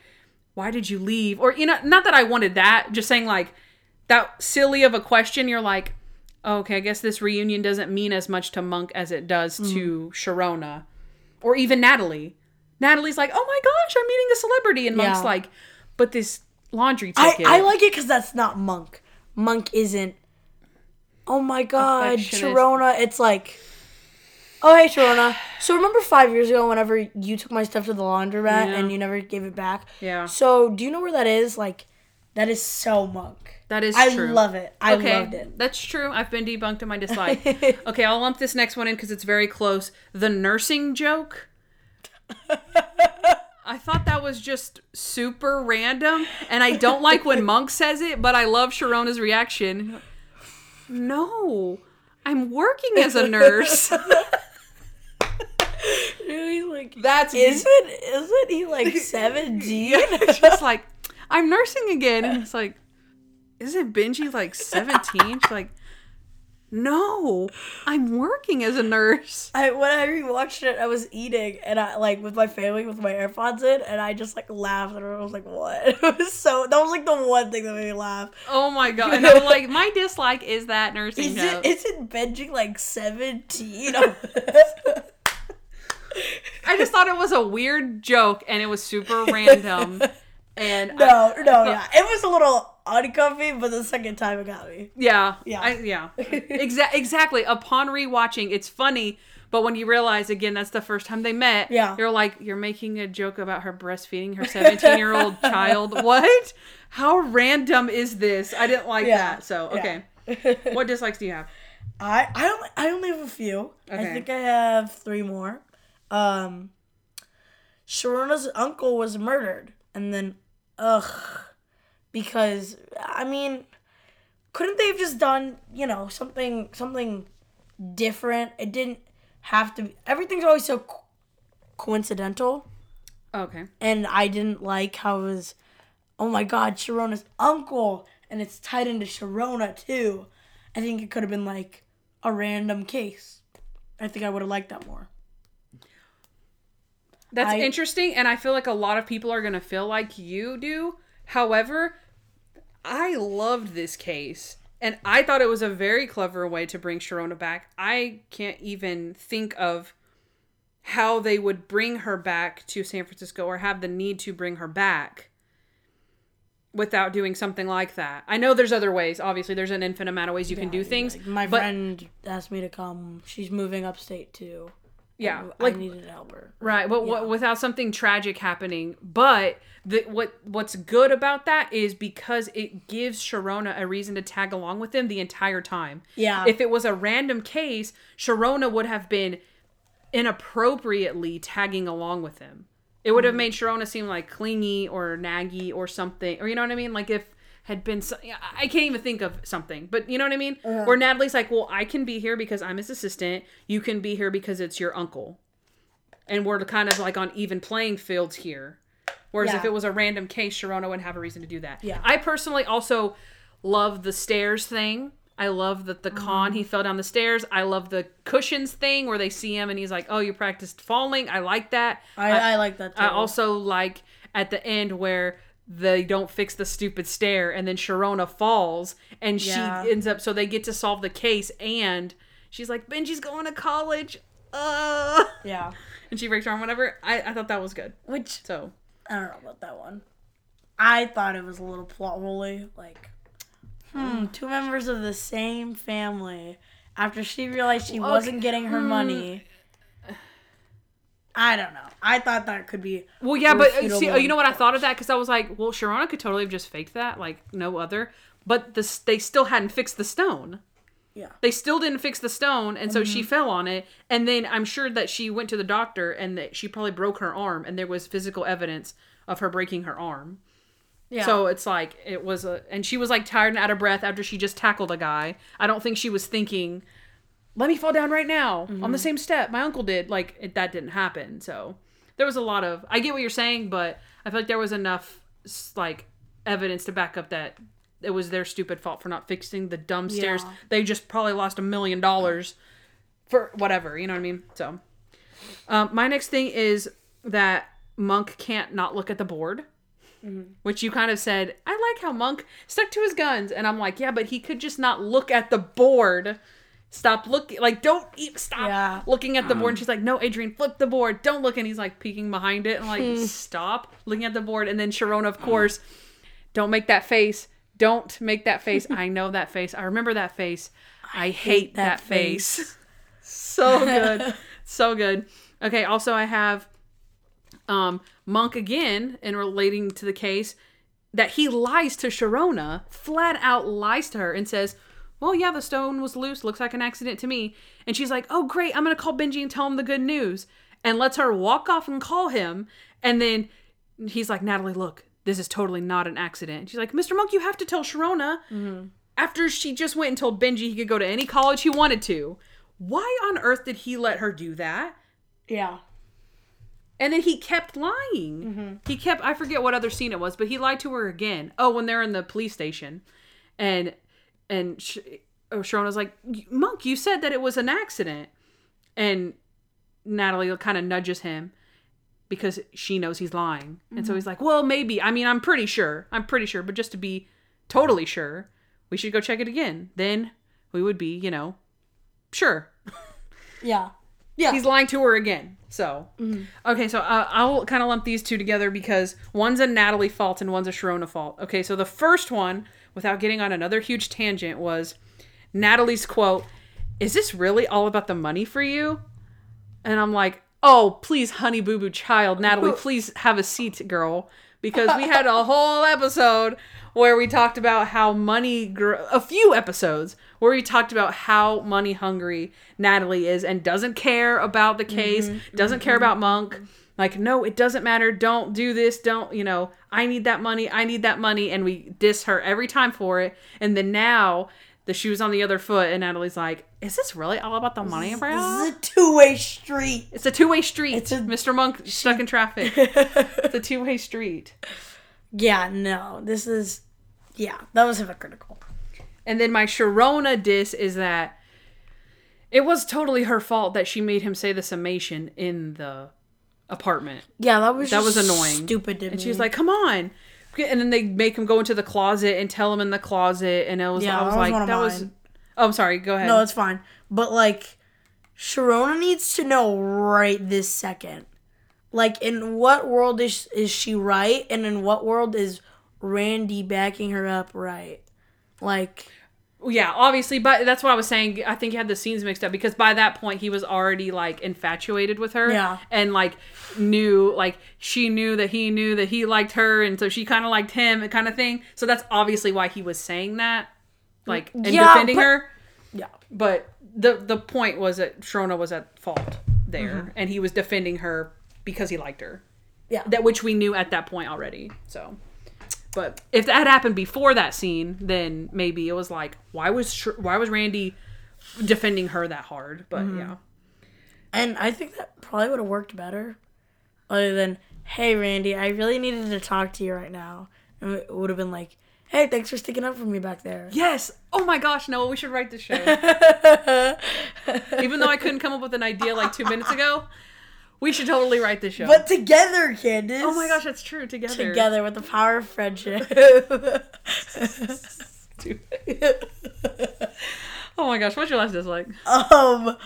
"Why did you leave?" or you know, not that I wanted that, just saying like that silly of a question, you're like, oh, "Okay, I guess this reunion doesn't mean as much to Monk as it does to mm-hmm. Sharona." Or even Natalie. Natalie's like, "Oh my gosh, I'm meeting a celebrity." And Monk's Yeah. like, "But this laundry I, ticket." I like it because that's not Monk. Monk isn't. Oh my god. Sharona. It's like. Oh hey Sharona. So remember five years ago, whenever you took my stuff to the laundromat Yeah. and you never gave it back. Yeah. So do you know where that is? Like, that is so Monk. That is I true. love it. I okay, loved it. That's true. I've been debunked in my dislike. okay, I'll lump this next one in because it's very close. The nursing joke. I thought that was just super random, and I don't like when Monk says it, but I love Sharona's reaction. No, I'm working as a nurse. He's like, That's isn't isn't he like seventeen? She's like, I'm nursing again. And it's like, isn't Benji like 17? She's like, no, I'm working as a nurse. I when I rewatched it, I was eating and I like with my family with my AirPods in, and I just like laughed and I was like, "What?" It was so that was like the one thing that made me laugh. Oh my god. And I'm like, my dislike is that nursing Is joke. it isn't Benji like seventeen? I just thought it was a weird joke and it was super random. And I- no, no, yeah, it was a little uncomfy, but the second time it got me. yeah, Yeah. I, yeah, Exa- exactly. Upon rewatching, it's funny, but when you realize again that's the first time they met, Yeah. you're like, you're making a joke about her breastfeeding her 17 year old child. What? How random is this? I didn't like Yeah. that. So Yeah. okay, what dislikes do you have? I I only I only have a few. Okay. I think I have three more. Um Sharona's uncle was murdered and then ugh because I mean couldn't they have just done, you know, something something different? It didn't have to be everything's always so co- coincidental Okay. and I didn't like how it was oh my god, Sharona's uncle and it's tied into Sharona too. I think it could have been like a random case. I think I would have liked that more. That's I- interesting, and I feel like a lot of people are gonna feel like you do. However, I loved this case, and I thought it was a very clever way to bring Sharona back. I can't even think of how they would bring her back to San Francisco or have the need to bring her back without doing something like that. I know there's other ways. Obviously, there's an infinite amount of ways you can do things. Like, my friend asked me to come. She's moving upstate too. Yeah, I like needed to helper. Right, but what without something tragic happening. But the, what what's good about that is because it gives Sharona a reason to tag along with him the entire time. Yeah. If it was a random case, Sharona would have been inappropriately tagging along with him. It would have Mm. made Sharona seem like clingy or naggy or something, or you know what I mean? Like if had been, so, I can't even think of something, but you know what I mean? Uh-huh. Where Natalie's like, well, I can be here because I'm his assistant. You can be here because it's your uncle and we're kind of like on even playing fields here. Whereas if it was a random case, Sharona wouldn't have a reason to do that. Yeah. I personally also love the stairs thing. I love that the mm-hmm. con he fell down the stairs. I love the cushions thing where they see him and he's like, "Oh, you practiced falling." I like that. I, I, like that too. I also like at the end where they don't fix the stupid stair and then Sharona falls and Yeah. she ends up so they get to solve the case and she's like Benji's going to college. Uh yeah. and she breaks her arm whatever. I, I thought that was good. Which So I don't know about that one. I thought it was a little plot holy. Like, hmm, two members of the same family. After she realized she wasn't getting her money. I don't know. I thought that could be. Well, yeah, but uh, see, you know what I thought of that because I was like, well, Sharona could totally have just faked that, like no other. But this, they still hadn't fixed the stone. Yeah. They still didn't fix the stone, and so she fell on it. And then I'm sure that she went to the doctor, and that she probably broke her arm, and there was physical evidence of her breaking her arm. Yeah. So it's like it was a, and she was like tired and out of breath after she just tackled a guy. I don't think she was thinking, "Let me fall down right now on the same step my uncle did." Like it, that didn't happen. So there was a lot of. I get what you're saying, but I feel like there was enough like evidence to back up that it was their stupid fault for not fixing the dumb stairs. Yeah. They just probably lost a million dollars for whatever. You know what I mean? So um, my next thing is that Monk can't not look at the board which you kind of said, I like how Monk stuck to his guns. And I'm like, yeah, but he could just not look at the board. Stop looking. Like, don't even stop Yeah. looking at the board. And she's like, no, Adrian, flip the board. Don't look. And he's like peeking behind it. And like, stop looking at the board. And then Sharona, of course, don't make that face. Don't make that face. I know that face. I remember that face. I, hate, that, that face. so good. so good. Okay, also I have um, Monk again in relating to the case that he lies to Sharona, flat out lies to her and says, Well, yeah, the stone was loose. Looks like an accident to me. And she's like, Oh, great. I'm going to call Benji and tell him the good news. And lets her walk off and call him. And then he's like, Natalie, look, this is totally not an accident. She's like, Mr. Monk, you have to tell Sharona. Mm-hmm. after she just went and told Benji he could go to any college he wanted to. Why on earth did he let her do that? Yeah. And then he kept lying. Mm-hmm. He kept I forget what other scene it was, but he lied to her again. Oh, when they're in the police station, and and Sh- oh, Sharona's like, "Monk, you said that it was an accident," and Natalie kind of nudges him because she knows he's lying, and so he's like, "Well, maybe. I mean, I'm pretty sure. I'm pretty sure, but just to be totally sure, we should go check it again. Then we would be, you know, sure." Yeah. Yeah. he's lying to her again. So, okay, so uh, I'll kind of lump these two together because one's a Natalie fault and one's a Sharona fault. Okay, so the first one, without getting on another huge tangent, was Natalie's quote, Is this really all about the money for you? And I'm like, Oh, please, honey boo boo child, Natalie, please have a seat, girl. Because we had a whole episode where we talked about how money, gr- a few episodes where we talked about how money hungry Natalie is and doesn't care about the case, mm-hmm. doesn't care mm-hmm. about Monk. Like, no, it doesn't matter. Don't do this. Don't, you know, I need that money. I need that money. And we diss her every time for it. And then now the shoe's on the other foot, and Natalie's like, is this really all about the money, bro? This is a two-way street. It's a two way street. It's a- Mr. Monk stuck in traffic. it's a two way street. Yeah, no. This is yeah, that was hypocritical. And then my Sharona diss is that it was totally her fault that she made him say the summation in the apartment. Yeah, that was That was annoying. Stupid to And me. she's like, "Come on." And then they make him go into the closet and tell him in the closet, and it was, Yeah, I was was like, that was. Oh, I'm sorry. Go ahead. No, it's fine. But like Sharona needs to know right this second. Like in what world is is she right and in what world is Randy backing her up right? Like yeah, obviously, but that's what I was saying. I think he had the scenes mixed up because by that point he was already like infatuated with her. Yeah. And like knew, like she knew that he knew that he liked her, and so she kind of liked him, and kind of thing. So that's obviously why he was saying that, like, and Yeah, defending but- her. yeah. But the the point was that Sharona was at fault there, Mm-hmm. and he was defending her because he liked her. Yeah. That which we knew at that point already. So, but if that happened before that scene, then maybe it was like, why was Sh- why was Randy defending her that hard? But Mm-hmm. yeah, And I think that probably would have worked better. Other than, hey Randy, I really needed to talk to you right now. And it would have been like, hey, thanks for sticking up for me back there. yes. Oh my gosh, Noah, we should write the show. Even though I couldn't come up with an idea like two minutes ago, we should totally write the show. But together, Candace. oh my gosh, that's true. Together. Together with the power of friendship. Oh my gosh, what's your last dislike? um,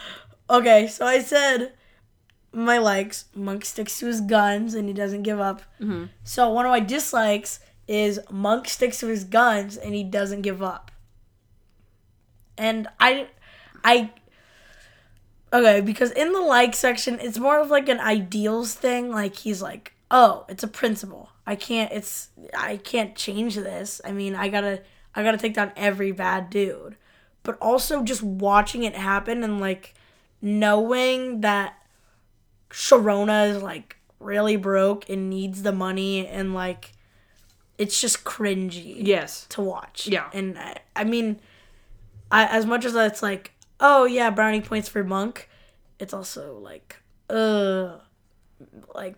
okay, so I said my likes. Monk sticks to his guns and he doesn't give up. So one of my dislikes is Monk sticks to his guns and he doesn't give up. And I, I, okay, because in the like section, it's more of like an ideals thing. Like he's like, oh, it's a principle. I can't. It's I can't change this. I mean, I gotta, I gotta take down every bad dude. But also just watching it happen and like knowing that Sharona is like really broke and needs the money and like it's just cringy Yes. to watch. Yeah. And I, I mean, I, as much as it's like, oh yeah, brownie points for Monk, it's also like, uh, like,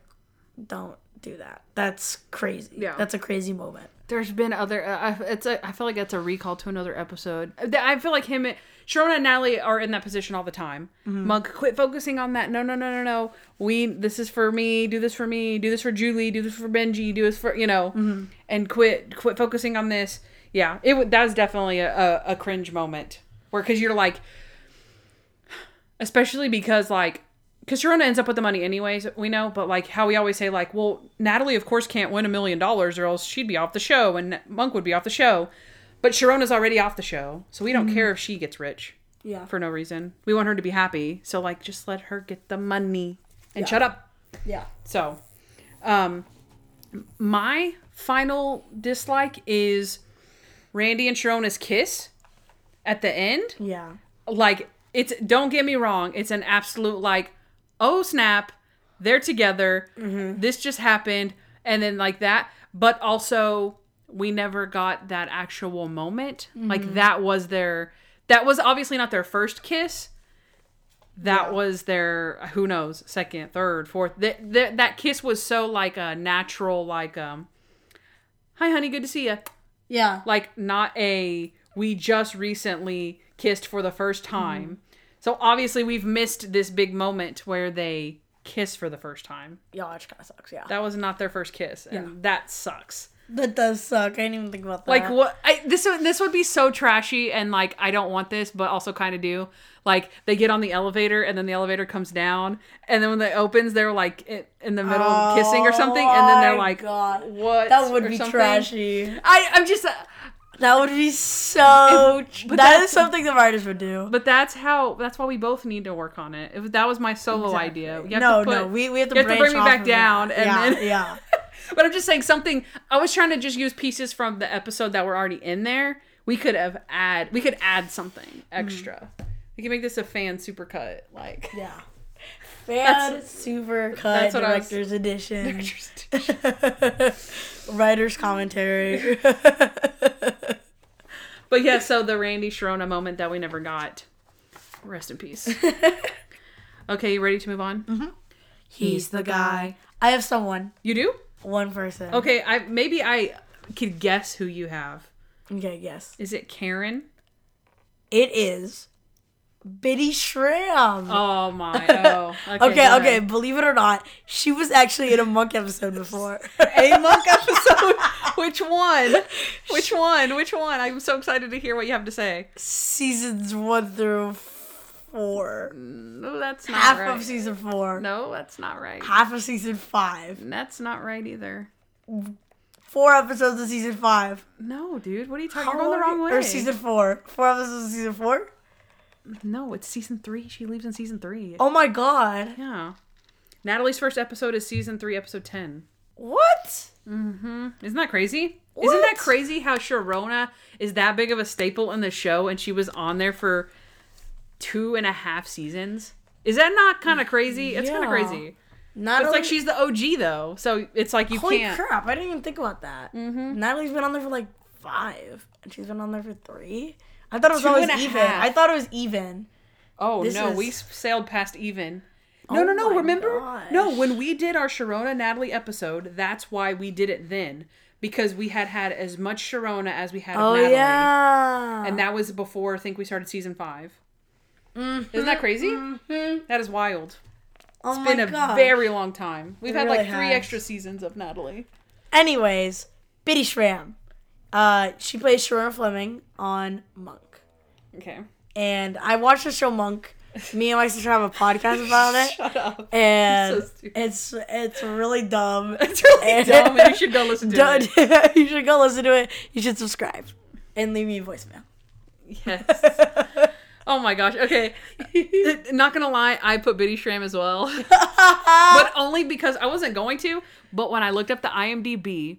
don't do that. That's crazy. Yeah. That's a crazy moment. There's been other. Uh, I- it's a. I feel like that's a recall to another episode. I feel like him, Sharona and Natalie are in that position all the time. Monk, quit focusing on that. No, no, no, no, no. We. This is for me. Do this for me. Do this for Julie. Do this for Benji. Do this for you know. And quit. Quit focusing on this. Yeah, it. That was definitely a, a, a cringe moment where because you're like, especially because like because Sharona ends up with the money anyways, we know, but like how we always say, like, well, Natalie, of course, can't win a million dollars or else she'd be off the show and Monk would be off the show. But Sharona's already off the show, so we don't care if she gets rich Yeah. for no reason. We want her to be happy, so like, just let her get the money and shut up. Yeah. So, um, my final dislike is Randy and Sharona's kiss at the end Yeah. like it's don't get me wrong it's an absolute like oh snap they're together this just happened and then like that but also we never got that actual moment. Mm-hmm. Like that was their that was obviously not their first kiss. That was their who knows second, third, fourth. That that that kiss was so like a natural like um. Hi, honey. Good to see you. Yeah. Like not a we just recently kissed for the first Mm-hmm. time. So obviously we've missed this big moment where they kiss for the first time. Yeah, which kind of sucks. Yeah. That was not their first kiss, and that sucks. That does suck. I didn't even think about that. Like what? I, this would- this would be so trashy, and like I don't want this, but also kind of do. Like they get on the elevator, and then the elevator comes down, and then when it opens, they're like in, in the middle of kissing or something, and then they're like, God. "What?" That would be something. trashy. I I'm just. Uh, That would be so. but that's- something the writers would do. but that's how. That's why we both need to work on it. If that was my solo Exactly. idea. You have no, to put, no, we, we have to, you have to bring me back down, that. and yeah, then yeah. But I'm just saying something. I was trying to just use pieces from the episode that were already in there. We could have add. We could add something mm. extra. We can make this a fan supercut. Like Yeah. Fan That's- super cut that's what I was- director's edition. Writer's commentary. But yeah, so the Randy Sharona moment that we never got. Rest in peace. okay, you ready to move on? Mm-hmm. He's the guy. I have someone. You do? One person. Okay, I maybe I could guess who you have. Okay, yes. Is it Karen? It is Bitty Schram. Oh my. Oh. Okay. okay, okay. Believe it or not, she was actually in a monk episode before. A monk episode. Which one? Which one? Which one? I'm so excited to hear what you have to say. Seasons one through four. No, that's not Half right. of season four. No, that's not right. Half of season five. That's not right either. Four episodes of season five. No, dude. What are you talking? How You're going the wrong way. Or season four. Four episodes of season four? No, it's season three. She leaves in season three. Oh my god. Yeah. Natalie's first episode is season three, episode ten. What? Isn't that crazy? Isn't that crazy how Sharona is that big of a staple in the show and she was on there for two and a half seasons? Is that not kind of crazy? It's kind Yeah. of crazy. Not It's like she's the OG though, so it's like you Holy can't. crap! I didn't even think about that. Mm-hmm. Natalie's been on there for like five, and she's been on there for three. I thought it was Two always even. half. I thought it was even. Oh This no, is- we sailed past even. No, Oh no, no. Remember? No, when we did our Sharona Natalie episode, that's why we did it then because we had had as much Sharona as we had Oh Natalie. yeah. and that was before I think we started season 5 Mm-hmm, Isn't that crazy? That is wild. oh It's been a gosh. very long time. We've It had really like three has. extra seasons of Natalie. Anyways, Bitty Schram. Uh, she plays Sharona Fleming on Monk, Okay. and I watched the show Monk. Me and my sister have a podcast about it, Shut up. and So it's it's really dumb. It's really dumb, and you should go listen to it. you should go listen to it. You should subscribe and leave me a voicemail. Yes. Oh my gosh. Okay. Not gonna lie, I put Bitty Schram as well, but only because I wasn't going to. But when I looked up the IMDb,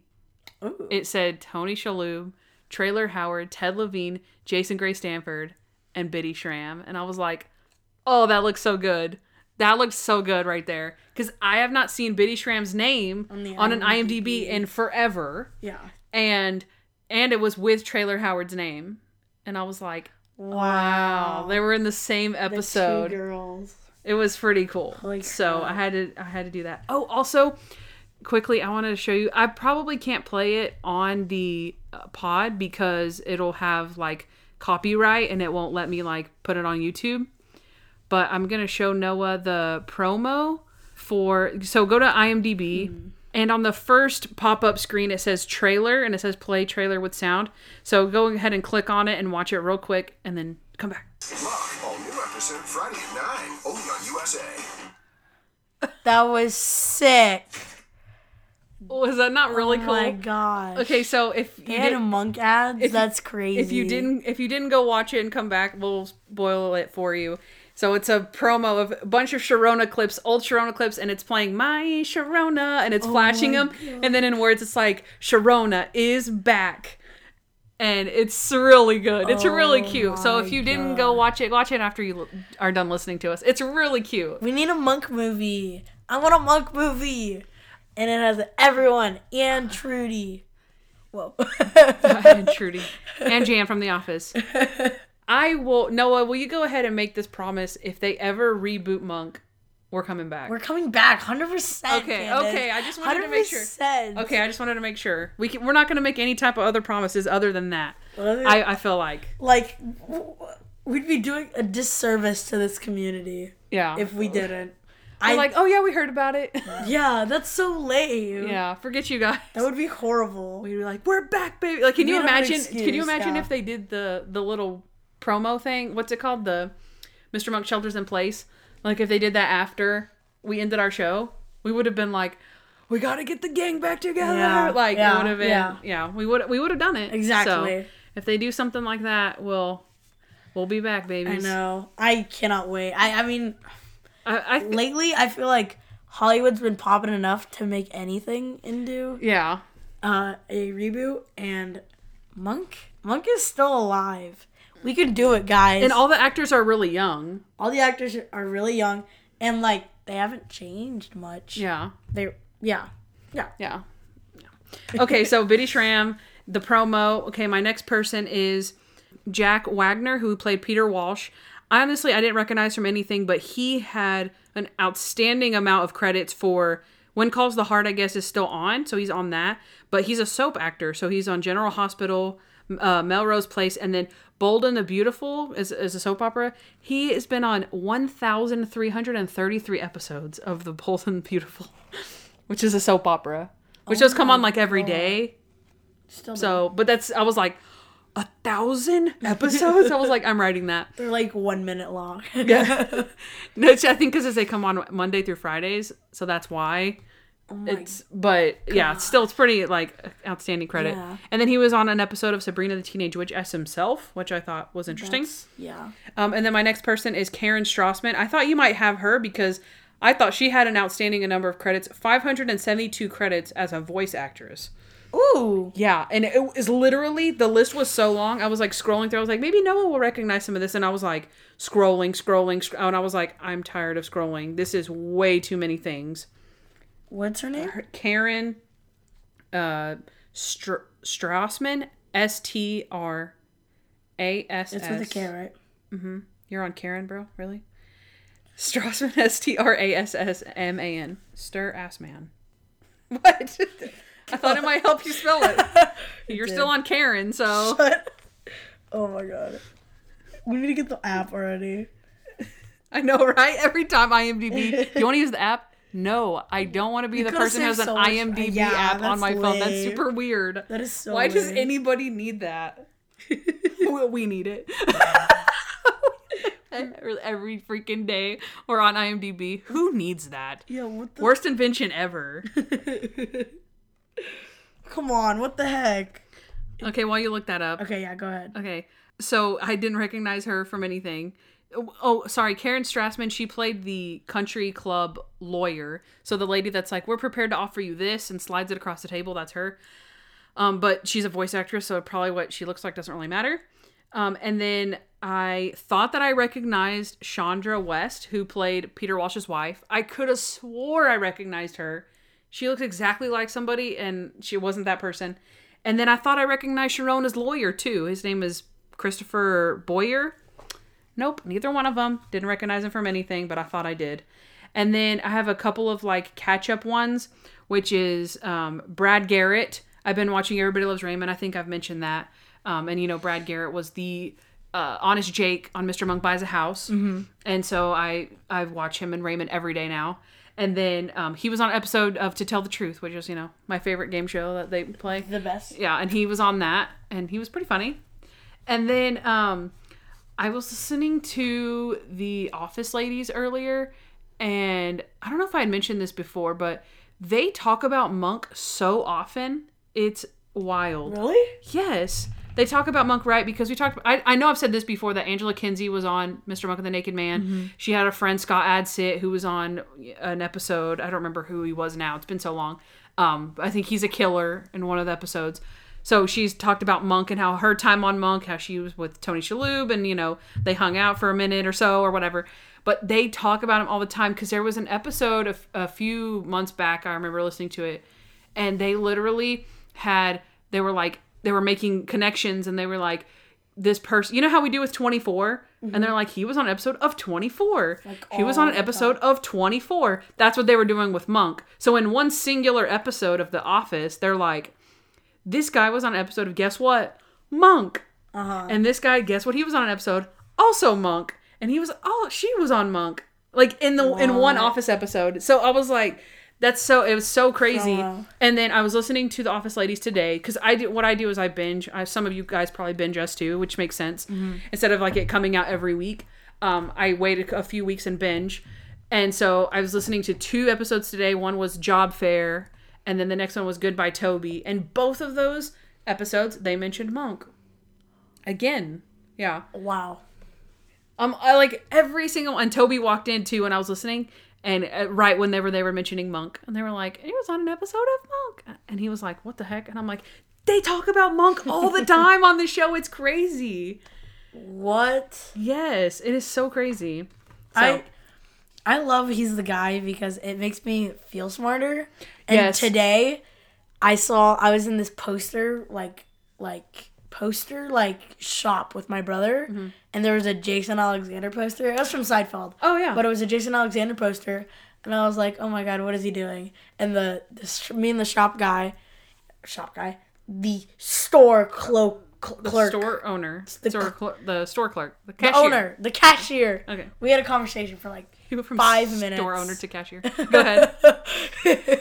Ooh. it said Tony Shalhoub, Traylor Howard, Ted Levine, Jason Gray Stanford, and Bitty Schram, and I was like, "Oh, that looks so good. That looks so good right there." Because I have not seen Bitty Schram's name on, the an IMDb IMDb. in forever, Yeah. and and it was with Traylor Howard's name, and I was like, Wow. They were in the same The episode. Two girls. It was pretty cool. Holy so crap. I had to I had to do that. Oh, also quickly I wanted to show you I probably can't play it on the uh, pod because it'll have like copyright and it won't let me like put it on YouTube. But I'm going to show Noah the promo for so go to IMDb Mm-hmm. and on the first pop-up screen it says trailer and it says play trailer with sound. So go ahead and click on it and watch it real quick and then come back. Look, all new episode Friday at 9, only on USA. That was sick. Was that not really oh cool? Oh my gosh. Okay, so if you had did, monk ads. if That's crazy. if you didn't if you didn't go watch it and come back, we'll spoil it for you. So it's a promo of a bunch of Sharona clips, old Sharona clips, and it's playing my Sharona, and it's oh flashing Oh my them, and then in words it's like Sharona is back, and it's really good. It's really Oh cute. So if you didn't go watch it, watch it after you are done listening to us. It's really cute. we need a monk movie. I want a monk movie, and it has everyone and Trudy. Whoa. and Trudy and Jan from The Office. I will Noah. Will you go ahead and make this promise? If they ever reboot Monk, we're coming back. We're coming back, hundred percent. Okay, okay, I just wanted to make sure. 100%. okay, I just wanted to make sure we can, we're not going to make any type of other promises other than that. Other- I, I feel like like we'd be doing a disservice to this community yeah. if we didn't. We're I like, oh yeah, we heard about it. yeah, that's so lame. yeah, forget you guys. that would be horrible. We'd be like, we're back, baby. Like, can We you imagine? can you imagine yeah. if they did the the little promo thing? What's it called? The Mr. Monk shelters in place. Like, if they did that after we ended our show, we would have been like, we got to get the gang back together. Yeah, like, yeah, it would have been. yeah. Yeah. we would we would have done it. Exactly. So, if they do something like that, we'll we'll be back, babies. I know. I cannot wait. I I mean, I, I lately I feel like Hollywood's been popping enough to make anything into yeah. uh, a reboot, and Monk Monk is still alive. We can do it, guys. And all the actors are really young. all the actors are really young, and like they haven't changed much. Yeah. They yeah yeah. Yeah. Yeah. Okay, so Bitty Schram, the promo. Okay, my next person is Jack Wagner, who played Peter Walsh. Honestly, I didn't recognize from anything, but he had an outstanding amount of credits for When Calls the Heart, I guess, is still on, so he's on that. But he's a soap actor, so he's on General Hospital, uh, Melrose Place, and then Bold and the Beautiful is, is a soap opera. He has been on 1,333 episodes of the Bold and the Beautiful, which is a soap opera, which does come on like every day. Still So, but that's I was like a thousand episodes. I was like, I'm writing that. they're like one minute long. Yeah, no, I think because they come on Monday through Fridays, so that's why. it's but yeah, it's still it's pretty like outstanding credit. Yeah. And then he was on an episode of Sabrina the Teenage Witch as himself, which I thought was interesting. That's- yeah. Um, and then my next person is Karen Strassman. I thought you might have her because I thought she had an outstanding number of credits, 572 credits as a voice actress. Ooh. Yeah, and it was literally the list was so long. I was like scrolling through. I was like, maybe no one will recognize some of this, and I was like scrolling, scrolling, sc- and I was like, I'm tired of scrolling. This is way too many things. What's her name? Karen, uh, Str- Strassman, S T R A S S. It's with a K, right? Mm-hmm. You're on Karen, bro? Really? Strassman, S T R A S S M A N. Stir ass man. What? I thought it might help you spell it. You're still on Karen, so. oh my god. We need to get the app already. I know, right? Every time IMDb. Do you want to use the app? No, I don't want to be the person who has an so much- IMDb uh, Yeah, app on my phone. That's super weird. That is so Why does anybody need that? we need it. Every freaking day we're on IMDb. Who needs that? Yeah, what the Worst invention ever. Come on, what the heck? Okay, while you look that up. Okay, yeah, go ahead. Okay, so I didn't recognize her from anything. Oh, oh, sorry, Karen Strassman. She played the country club lawyer. So the lady that's like, "We're prepared to offer you this," and slides it across the table. That's her. Um, but she's a voice actress, so probably what she looks like doesn't really matter. Um, and then I thought that I recognized Chandra West, who played Peter Walsh's wife. I could have swore I recognized her. She looks exactly like somebody, and she wasn't that person. And then I thought I recognized Sharona's lawyer too. His name is Christopher Boyer. Nope, neither one of them. Didn't recognize him from anything, but I thought I did. And then I have a couple of like catch up ones, which is um, Brad Garrett. I've been watching Everybody Loves Raymond. I think I've mentioned that. Um, and you know, Brad Garrett was the uh, Honest Jake on Mr. Monk Buys a House, mm-hmm. and so I I watch him and Raymond every day now. And then um, he was on an episode of To Tell the Truth, which is you know my favorite game show that they play. The best. Yeah, and he was on that, and he was pretty funny. And then um, I was listening to the Office Ladies earlier, and I don't know if I had mentioned this before, but they talk about Monk so often. It's wild. Really? Yes. They talk about Monk right because we talked. I, I know I've said this before that Angela Kinsey was on Mr. Monk and the Naked Man. She had a friend Scott Adsit who was on an episode. I don't remember who he was now. It's been so long. Um, I think he's a killer in one of the episodes. So she's talked about Monk and how her time on Monk, how she was with Tony Shalhoub, and you know they hung out for a minute or so or whatever. But they talk about him all the time because there was an episode a, a few months back. I remember listening to it, and they literally had they were like they were making connections and they were like this person you know how we do with 24 and they're like he was on an episode of 24 he was on an episode of 24 that's what they were doing with monk. So in one singular episode of the office they're like this guy was on an episode of guess what? Monk. Uh-huh. and this guy guess what? He was on an episode also monk. And he was oh she was on monk. Like in the in one office episode. So i was like that's so it was so crazy. Wow. and then i was listening to the office ladies today because i do what i do is i binge I, some of you guys probably binge us too which makes sense. Instead of like it coming out every week um, i waited a few weeks and binge. And so i was listening to two episodes today. One was job fair and then the next one was goodbye toby. And both of those episodes they mentioned monk. Again. Yeah. Wow. um, I like every single one. And Toby walked in too when I was listening, and uh, right whenever they were mentioning Monk, and they were like, he was on an episode of Monk, and he was like, what the heck? And I'm like, they talk about Monk all the time on the show. It's crazy. What? Yes, it is so crazy. So, I I love he's the guy because it makes me feel smarter. And Yes. today I saw I was in this poster like like poster like shop with my brother Mm-hmm. and there was a Jason Alexander poster. It was from Seinfeld. Oh, yeah. But it was a Jason Alexander poster and I was like, "Oh my god, what is he doing?" And the, the me and the shop guy shop guy, the store clo- cl- the clerk, store owner, the store cl- the store clerk, the the cashier. owner, the cashier. Okay. We had a conversation for like He went from Five store minutes. Store owner to cashier. Go ahead.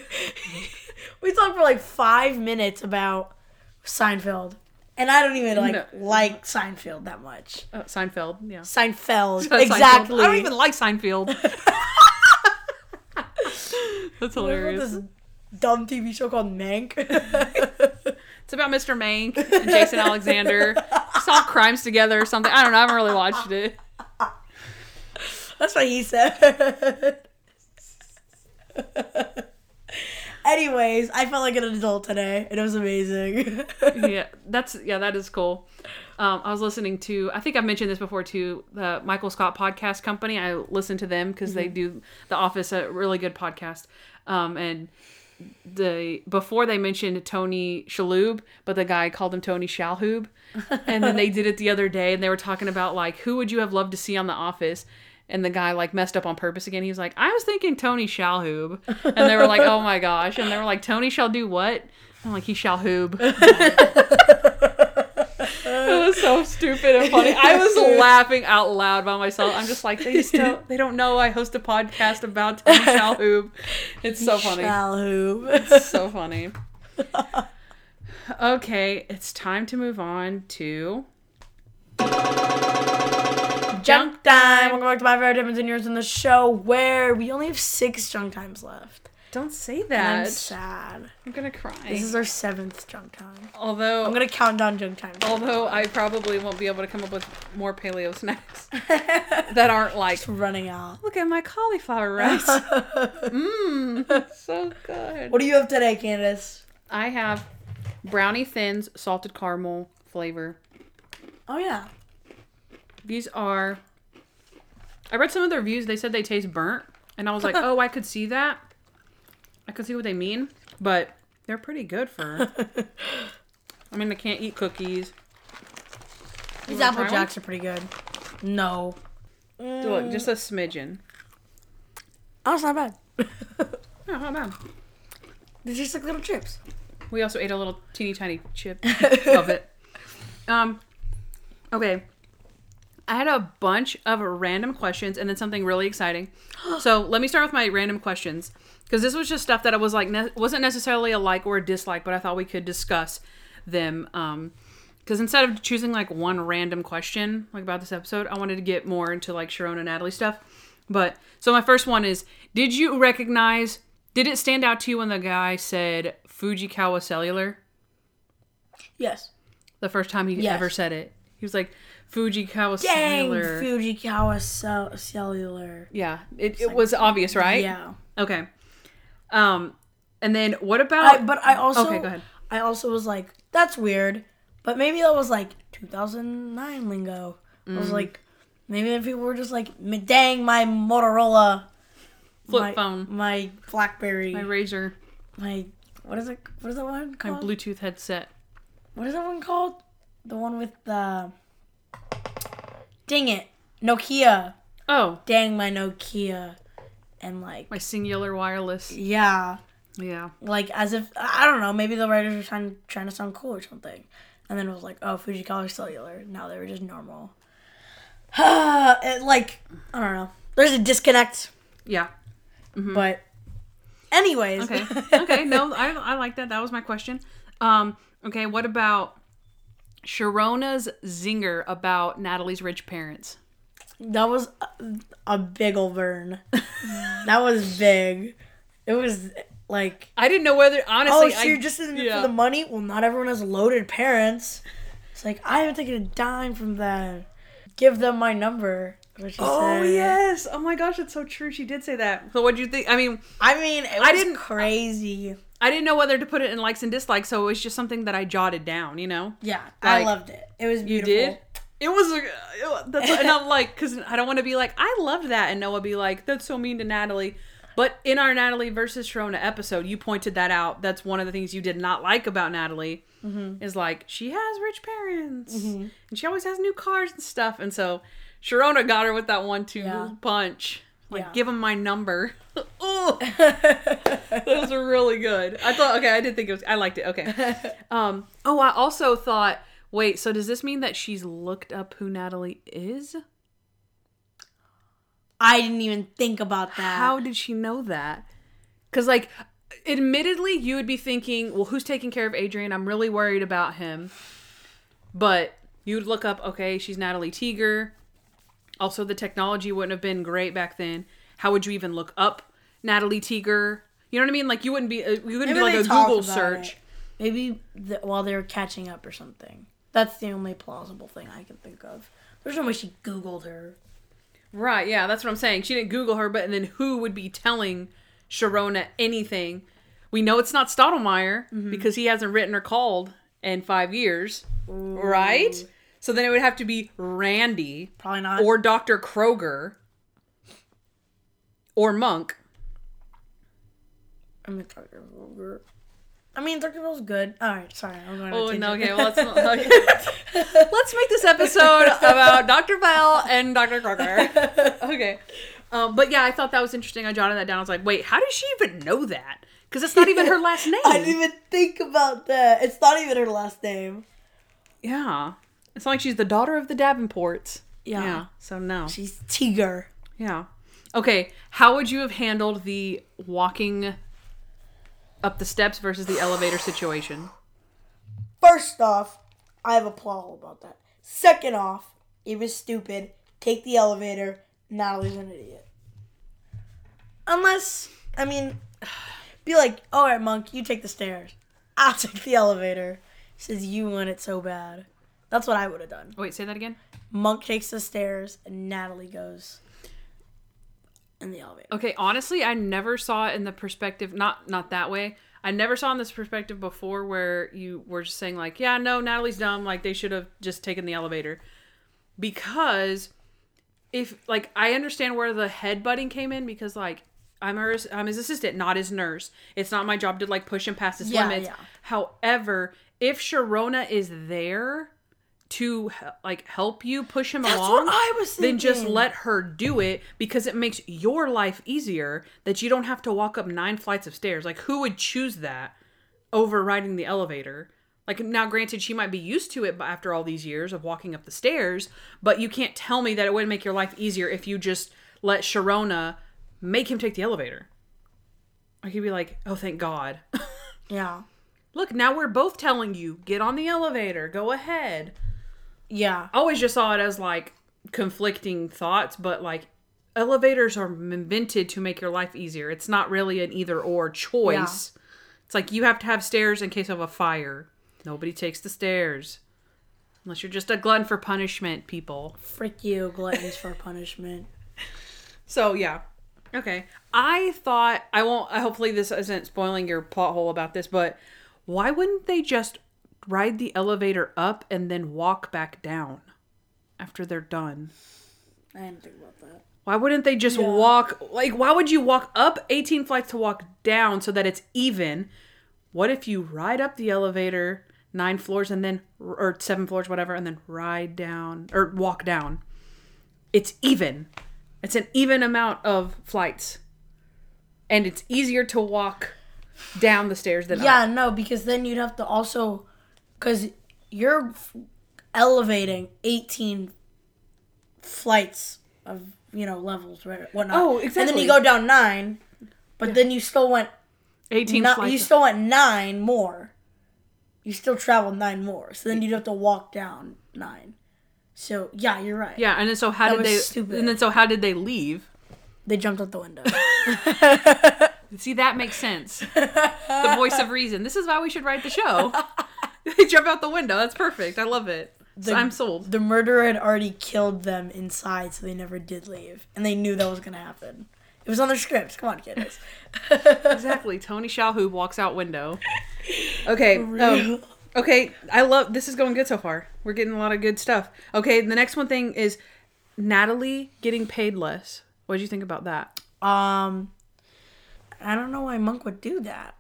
we talked for like five minutes about Seinfeld, and I don't even like No. like Seinfeld that much. Uh, Seinfeld. Yeah. Seinfeld, Seinfeld. exactly. I don't even like Seinfeld. That's hilarious. this dumb TV show called Mank. It's about Mr. Mank and Jason Alexander. Solve crimes together or something. I don't know. I haven't really watched it. That's what he said. Anyways, I felt like an adult today, and it was amazing. Yeah, that's yeah, that is cool. Um, I was listening to. I think I've mentioned this before too. The Michael Scott podcast company. I listen to them because they do The Office, a really good podcast. Um, and the before they mentioned Tony Shalhoub, but the guy called him Tony Shalhoub, and then they did it the other day, and they were talking about like who would you have loved to see on The Office. And the guy like messed up on purpose again. He was like, "I was thinking Tony Shalhoub," and they were like, "Oh my gosh!" And they were like, "Tony shall do what?" I'm like, "He shall hoob." it was so stupid and funny. I was laughing out loud by myself. I'm just like, they just don't, they don't know I host a podcast about Tony Shalhoub. It's so funny. Shalhoub. It's so funny. Okay, it's time to move on to Junk time. Welcome back to my favorite difference in yours in the show where we only have six junk times left. Don't say And that. I'm sad. I'm gonna cry. This is our seventh junk time. although I'm gonna count down junk time. although I probably won't be able to come up with more paleo snacks that aren't like running out. look at my cauliflower rice. Mmm, so good. What do you have today, Candace? I have brownie thins salted caramel flavor. Oh yeah. These are. I read some of their reviews. They said they taste burnt, and I was like, oh, I could see that. I could see what they mean, but they're pretty good for. I mean, I can't eat cookies. These wanna apple try jacks are pretty good. No. Look, just a smidgen. Oh, it's not bad. Oh, not bad. They're just like little chips. We also ate a little teeny tiny chip of it. Um, okay. I had a bunch of random questions and then something really exciting. So let me start with my random questions because this was just stuff that I was like ne- wasn't necessarily a like or a dislike, but I thought we could discuss them. Um, because instead of choosing like one random question like about this episode, I wanted to get more into like Sharon and Natalie stuff. But so my first one is: Did you recognize? Did it stand out to you when the guy said Fujikawa Cellular Yes. the first time he Yes. ever said it? He was like Fujikawa Dang, Cellular. Fujikawa cell- cellular. yeah, it, it was obvious, right? Yeah. Okay. Um, and then what about? I, but I also Okay, go ahead. I also was like, that's weird. But maybe that was like 2009 lingo. I was Mm. like, maybe then people were just like, "M- dang, my Motorola Flip my, phone, my BlackBerry, my Razr, my, what is it? What is that one called? my? Bluetooth headset. what is that one called? The one with the. Dang it, Nokia. Oh, Dang my Nokia, and like my singular wireless. yeah, Yeah. like as if I don't know. Maybe the writers were trying trying to sound cool or something, and then it was like, oh, Fujikawa Cellular. Now they were just normal. it, like I don't know. There's a disconnect, Yeah. but anyways. Okay. Okay. No, I, I like that. That was my question. Um. Okay. What about Sharona's zinger about Natalie's rich parents? That was a, a big ol' burn. that was big. It was like, I didn't know whether honestly. oh, honestly. so I, you're just in it yeah. for the money? Well, not everyone has loaded parents. It's like I haven't taken a dime from them. Give them my number. What she Oh said. yes! Oh my gosh, that's so true. She did say that. So what do you think? I mean, I mean, it was didn't- crazy. I didn't know whether to put it in likes and dislikes, so it was just something that I jotted down. You know. Yeah, I loved it. It was You beautiful. did. It was. a- That's and I'm like, because I don't want to be like, I loved that, and Noah be like, that's so mean to Natalie. But in our Natalie versus Sharona episode, you pointed that out. That's one of the things you did not like about Natalie. Mm-hmm. Is like she has rich parents, mm-hmm. and she always has new cars and stuff. And so Sharona got her with that one-two Yeah. punch. Like, Yeah. give him my number. oh, that was really good. I thought, okay, I did think it was. I liked it. Okay. Um. Oh, I also thought. Wait. So does this mean that she's looked up who Natalie is? I didn't even think about that. How did she know that? Because, like, admittedly, you would be thinking, well, who's taking care of Adrian? I'm really worried about him. But you'd look up, okay, she's Natalie Teeger. Also, the technology wouldn't have been great back then. How would you even look up Natalie Teeger? You know what I mean? Like, you wouldn't be, uh, you wouldn't Maybe do like a Google search. it. Maybe the, while they were catching up or something. That's the only plausible thing I can think of. There's no way she Googled her. Right, yeah, that's what I'm saying. She didn't Google her, but and then who would be telling Sharona anything? We know it's not Stottlemeyer because he hasn't written or called in five years, right? So then it would have to be Randy Probably not. or Dr. Kroger or Monk. I mean, Dr. Kroger. I mean, Dr. Kroger's good. All right, sorry. I'm going to Oh, change no, okay, well, let's, okay. let's make this episode about Dr. Bell and Dr. Kroger. Okay. Um, but yeah, I thought that was interesting. I jotted that down. I was like, wait, how does she even know that? Because it's not even her last name. I didn't even think about that. It's not even her last name. Yeah. It's not like she's the daughter of the Davenports. Yeah. So no. She's Tiger. Yeah. Okay. How would you have handled the walking up the steps versus the elevator situation? First off, I have a plot hole about that. Second off, it was stupid. Take the elevator. Natalie's an idiot. Unless, I mean, be like, all right, Monk, you take the stairs. I'll take the elevator. Says you want it so bad. That's what I would have done. Wait, say that again. Monk takes the stairs, and Natalie goes in the elevator. Okay, honestly, I never saw it in the perspective not not that way. I never saw in this perspective before where you were just saying like, yeah, no, Natalie's dumb, like they should have just taken the elevator. Because if like I understand where the headbutting came in because like I'm her I'm his assistant, not his nurse. It's not my job to like push him past his Yeah, limits. yeah. However, if Sharona is there to like help you push him That's along, I was then just let her do it because it makes your life easier that you don't have to walk up nine flights of stairs. Like who would choose that over riding the elevator? Like now granted she might be used to it after all these years of walking up the stairs, but you can't tell me that it would make your life easier if you just let Sharona make him take the elevator. Like you'd be like, "Oh, thank God." Yeah. Look, now we're both telling you, get on the elevator, go ahead. Yeah. I always just saw it as like conflicting thoughts, but like elevators are invented to make your life easier. It's not really an either or choice. It's like you have to have stairs in case of a fire. Nobody takes the stairs. Unless you're just a glutton for punishment, people. Frick you, gluttons for punishment. So yeah. Okay. I thought I won't hopefully this isn't spoiling your plot hole about this, but why wouldn't they just ride the elevator up and then walk back down after they're done? I didn't think about that. Why wouldn't they just walk like why would you walk up 18 flights to walk down so that it's even? What if you ride up the elevator, nine floors and then or seven floors whatever and then ride down or walk down it's even it's an even amount of flights and it's easier to walk down the stairs than Yeah, up. no, because then you'd have to also, because you're f- elevating 18 flights of, you know, levels, right? Whatnot. Oh, exactly. And then you go down nine, but then you still went, 18 not, you still went nine more. You still traveled nine more. So then you'd have to walk down nine. So, yeah, you're right. yeah and then so how That did was they stupid. and then so how did they leave They jumped out the window. See, that makes sense. the voice of reason. This is why we should write the show. they jump out the window. That's perfect. I love it. So I'm sold. the murderer had already killed them inside, so they never did leave. And they knew that was going to happen. It was on their scripts. Come on, kiddos. Exactly. Tony Shalhoub walks out window. Okay. Um, okay. I love this is going good so far. We're getting a lot of good stuff. Okay. The next one thing is Natalie getting paid less. What did you think about that? Um, I don't know why Monk would do that.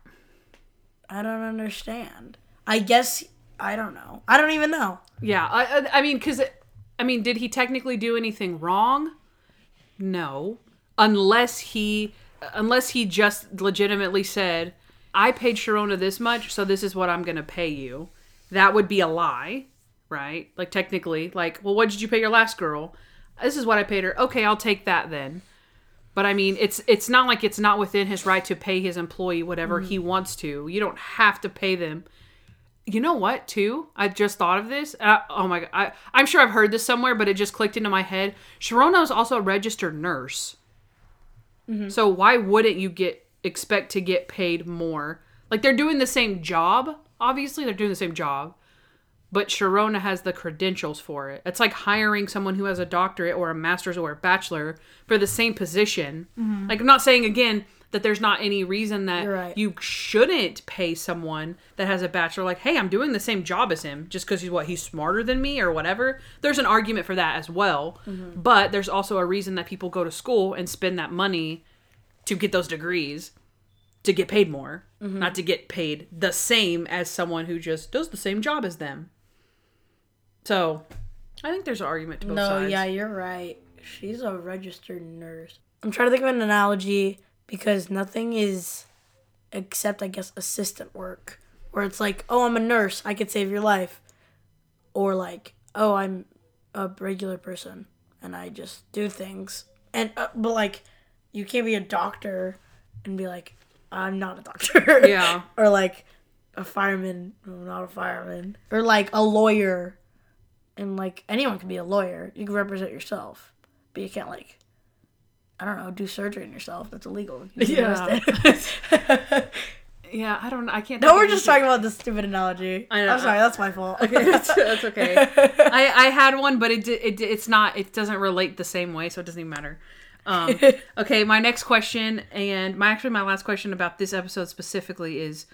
I don't understand. I guess I don't know. I don't even know. Yeah. I, I, I mean, because, I mean, did he technically do anything wrong? No. Unless he, unless he just legitimately said, I paid Sharona this much, so this is what I'm going to pay you. That would be a lie, right? Like, technically, like, well, what did you pay your last girl? This is what I paid her. Okay, I'll take that then. But I mean, it's it's not like it's not within his right to pay his employee whatever hmm. he wants to. You don't have to pay them you know what too? I just thought of this uh, oh my god I, i'm sure i've heard this somewhere but it just clicked into my head. Sharona is also a registered nurse. So why wouldn't you get expect to get paid more? Like they're doing the same job obviously they're doing the same job but sharona has the credentials for it. It's like hiring someone who has a doctorate or a master's or a bachelor for the same position. Like i'm not saying again that there's not any reason that right. you shouldn't pay someone that has a bachelor like hey i'm doing the same job as him just because he's what he's smarter than me or whatever there's an argument for that as well mm-hmm. but there's also a reason that people go to school and spend that money to get those degrees to get paid more mm-hmm. not to get paid the same as someone who just does the same job as them so i think there's an argument to both No, sides yeah, you're right. She's a registered nurse. I'm trying to think of an analogy because nothing is except, I guess, assistant work. Where it's like, oh, I'm a nurse. I could save your life. Or like, oh, I'm a regular person and I just do things. And, uh, but like, you can't be a doctor and be like, I'm not a doctor. Yeah. or like, a fireman. I'm not a fireman. Or like a lawyer and like anyone can be a lawyer. You can represent yourself, but you can't like I don't know, do surgery on yourself. That's illegal. You Yeah. yeah i don't know. i can't no, we're just talking about this stupid analogy. I know. I'm sorry, that's my fault. that's, that's okay. I, I had one, but it, it it's not. It doesn't relate the same way, so it doesn't even matter. Um, okay, my next question, and my actually my last question about this episode specifically is: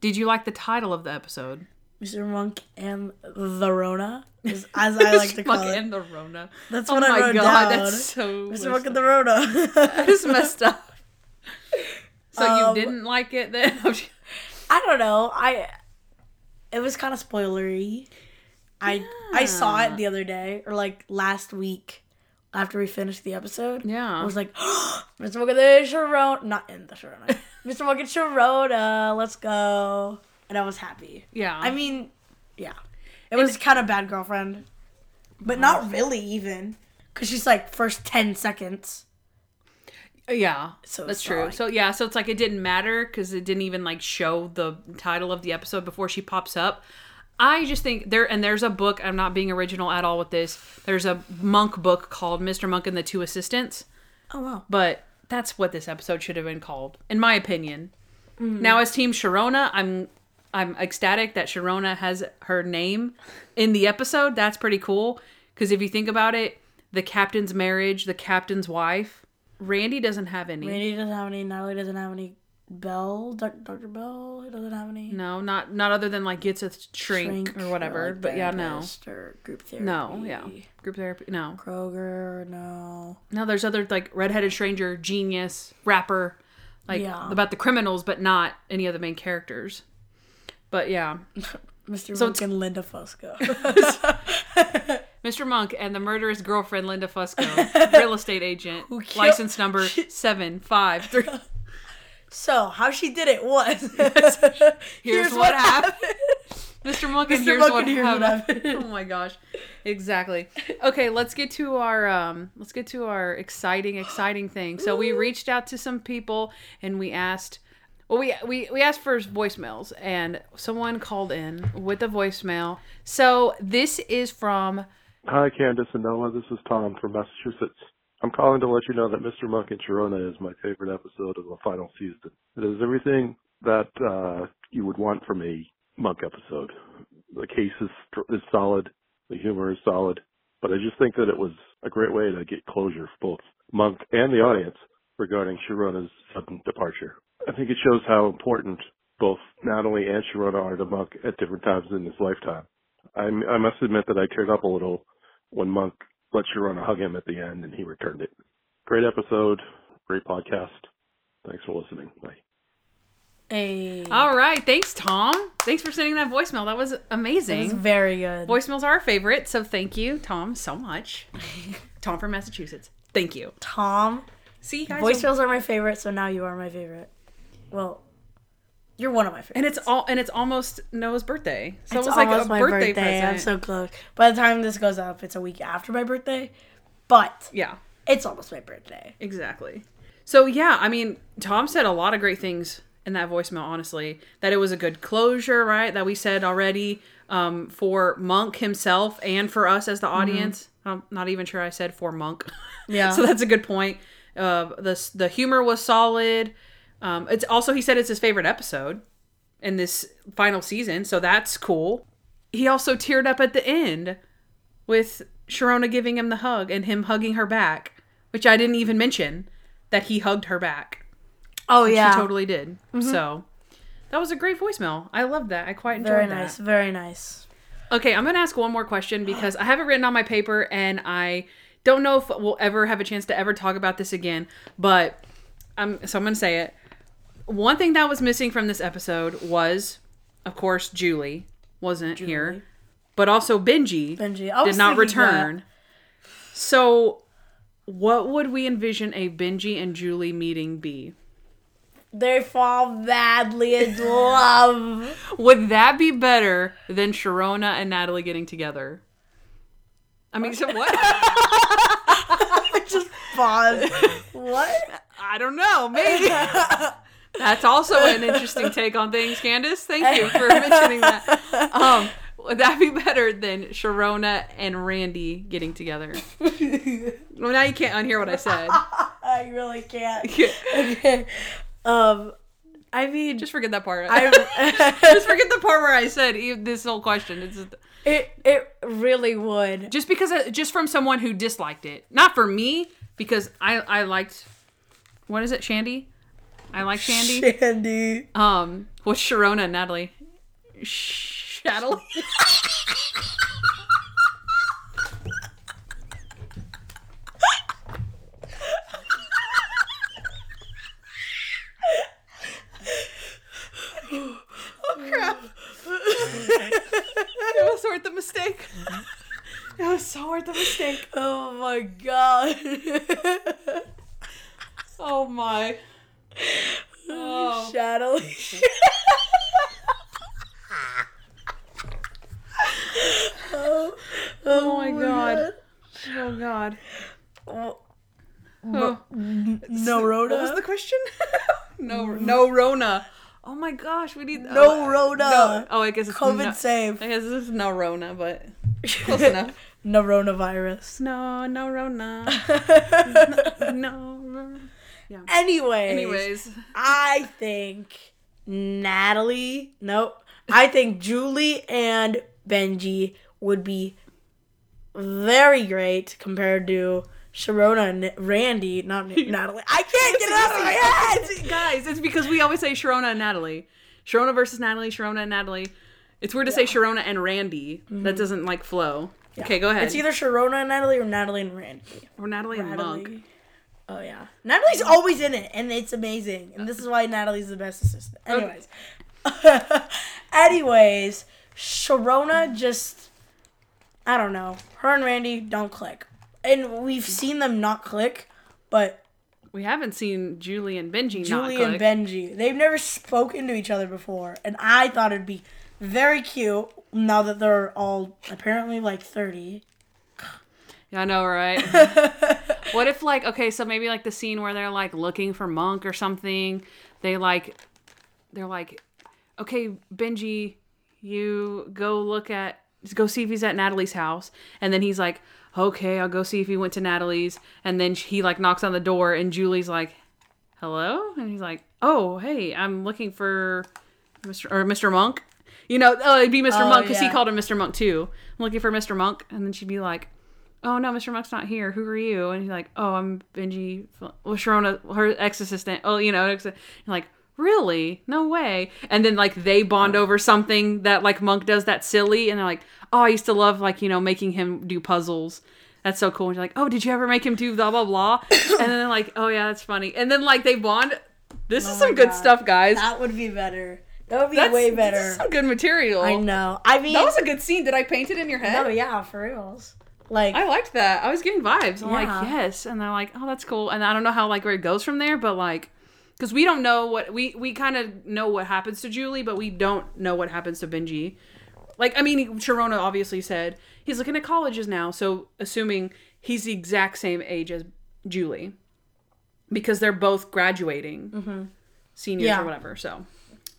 Did you like the title of the episode? Mr. Monk and the Rona, as I like to call Monk it. and the Rona. That's oh what I wrote god, down. that's so Mr. Monk messed and the Rona. up. That's messed up. So Um, you didn't like it then? I don't know. I it was kind of spoilery. I I saw it the other day or like last week after we finished the episode. Yeah. I was like, Mr. Monk and the Sharona, not in the Sharona. Mr. Monk and Sharona, let's go. And I was happy. yeah. I mean, yeah. It was kind of bad girlfriend. But uh-huh. not really even. Cuz she's like first 10 seconds. Uh, yeah, So that's true. So yeah, so it's like it didn't matter because it didn't even like show the title of the episode before she pops up. I just think there and there's a book. I'm not being original at all with this. There's a monk book called Mr. Monk and the Two Assistants, Oh wow. but that's what this episode should have been called, in my opinion. Mm-hmm. Now, as Team Sharona, I'm I'm ecstatic that Sharona has her name in the episode. That's pretty cool because if you think about it, the captain's marriage, the captain's wife, Randy doesn't have any. Randy doesn't have any. Natalie doesn't have any. Bell, Dr. Bell, he doesn't have any. No, not not other than like gets a shrink, or whatever. like but yeah, no, Or group therapy. no, yeah, group therapy. No, Kroger, no. no. There's other like redheaded stranger, genius, rapper, like Yeah. about the criminals, but not any of the main characters. But yeah, Mr. So Monk it's- and Linda Fusco. Mr. Monk and the murderous girlfriend Linda Fusco, real estate agent, killed- license number seven five three. so how she did it was Here's, what, happened. Mr. Monk and Mr. here's Monk what and here's what happened. happened. oh my gosh, exactly. Okay, let's get to our um, let's get to our exciting, exciting thing. So we reached out to some people and we asked. Well, we, we, we asked for voicemails, and someone called in with a voicemail. So this is from Hi, Candace and Noah. This is Tom from Massachusetts. I'm calling to let you know that Mr. Monk and Sharona is my favorite episode of the final season. It is everything that uh, you would want from a Monk episode. The case is, is solid, the humor is solid, but I just think that it was a great way to get closure for both Monk and the audience regarding Sharona's sudden departure. I think it shows how important both Natalie and Sharona are to Monk at different times in his lifetime. I, I must admit that I teared up a little when Monk let Sharona hug him at the end and he returned it. Great episode, great podcast. Thanks for listening. Bye. Hey, All right, thanks Tom. Thanks for sending that voicemail. That was amazing. it's very good. Voicemails are our favorite, so thank you, Tom, so much. Tom from Massachusetts. Thank you. Tom, See, guys, voicemails are my favorite, so now you are my favorite. Well, you're one of my favorites. and it's all and it's almost Noah's birthday, so it's it was like a my birthday, birthday. present. I'm so close. By the time this goes up, it's a week after my birthday, but yeah, it's almost my birthday. exactly. So yeah, I mean, Tom said a lot of great things in that voicemail. Honestly, that it was a good closure, right? That we said already um, for Monk himself and for us as the audience. I'm not even sure I said for Monk. Yeah. so that's a good point. Uh, the the humor was solid. Um, it's also he said it's his favorite episode in this final season, so that's cool. He also teared up at the end with Sharona giving him the hug and him hugging her back, which I didn't even mention that he hugged her back. Oh yeah, She totally did. So that was a great voicemail. I loved that. I quite enjoyed very that. Very nice, very nice. Okay, I'm gonna ask one more question because I have it written on my paper and I don't know if we'll ever have a chance to ever talk about this again. But I'm so I'm gonna say it. One thing that was missing from this episode was, of course, Julie wasn't here, but also Benji, Benji, did not thinking that. return. So, what would we envision a Benji and Julie meeting be? They fall madly in love. Would that be better than Sharona and Natalie getting together? I mean, so what? Just pause. what? I don't know. Maybe. That's also an interesting take on things, Candace. Thank you for mentioning that. Um, would that be better than Sharona and Randy getting together? well, now you can't unhear what I said. I really can't. Okay. Um, I mean, Just forget that part. I, Just forget the part where I said this whole question. It's just, it it really would. just because I- just from someone who disliked it, not for me because I I liked what is it, Shandy? I like Shandy. Shandy. Um, what's Sharona and Natalie? Shadow. It was worth the mistake. It was so worth the mistake. Oh my god. Oh my. Oh. Shadowy. oh, Oh my god. Oh god. Oh, Oh. no Rona. What was the question? no, no Rona. Oh my gosh, we need No oh, Rona. No. Oh, I guess it's COVID no, safe. I guess it's no Rona, but close enough. Coronavirus. No, no Rona. no. Rona. Anyways, Anyways, I think Natalie. Nope. I think Julie and Benji would be very great compared to Sharona and Randy. Not Natalie. I can't get it out of my head. guys, it's because we always say Sharona and Natalie. Sharona versus Natalie, Sharona and Natalie. It's weird to say Sharona and Randy. That mm-hmm. doesn't like flow. Okay, go ahead. It's either Sharona and Natalie or Natalie and Randy. or Natalie and Monk. Oh yeah, Natalie's always in it, and it's amazing. And this is why Natalie's the best assistant. Oh. Anyways, anyways, Sharona just, I don't know. Her and Randy don't click, and we've seen them not click, but We haven't seen Julie and Benji Julie not and. Benji, they've never spoken to each other before, and I thought it'd be very cute now that they're all apparently like thirty. Yeah, I know, right? what if like okay, so maybe like the scene where they're like looking for Monk or something. They like they're like, okay, Benji, you go look at go see if he's at Natalie's house, and then he's like, okay, I'll go see if he went to Natalie's, and then he like knocks on the door, and Julie's like, hello, and he's like, oh hey, I'm looking for Mr. or Mr. Monk. You know, oh, it'd be Mr. Oh, Monk because he called him Mr. Monk too. I'm looking for Mr. Monk, and then she'd be like, "Oh no, Mr. Monk's not here. Who are you?" And he's like, "Oh, I'm Benji. Well, Sharona, her ex assistant. Oh, you know." Like, really? No way. And then like they bond over something that like Monk does that silly, and they're like, "Oh, I used to love like you know making him do puzzles." That's so cool. And you're like, oh, did you ever make him do blah blah blah? and then they're like, oh yeah, that's funny. And then like they bond. This oh is some good God. stuff, guys. That would be better. That would be That's way better. some good material. I know. I mean, That was a good scene. Did I paint it in your head? no, yeah, for reals. Like, I liked that. I was getting vibes. I'm Yeah. like, yes, and they're like, oh, that's cool. And I don't know how like where it goes from there, but like, because we don't know what we we kind of know what happens to Julie, but we don't know what happens to Benji. Like, I mean, Sharona obviously said he's looking at colleges now, so assuming he's the exact same age as Julie, because they're both graduating, seniors Yeah. or whatever. So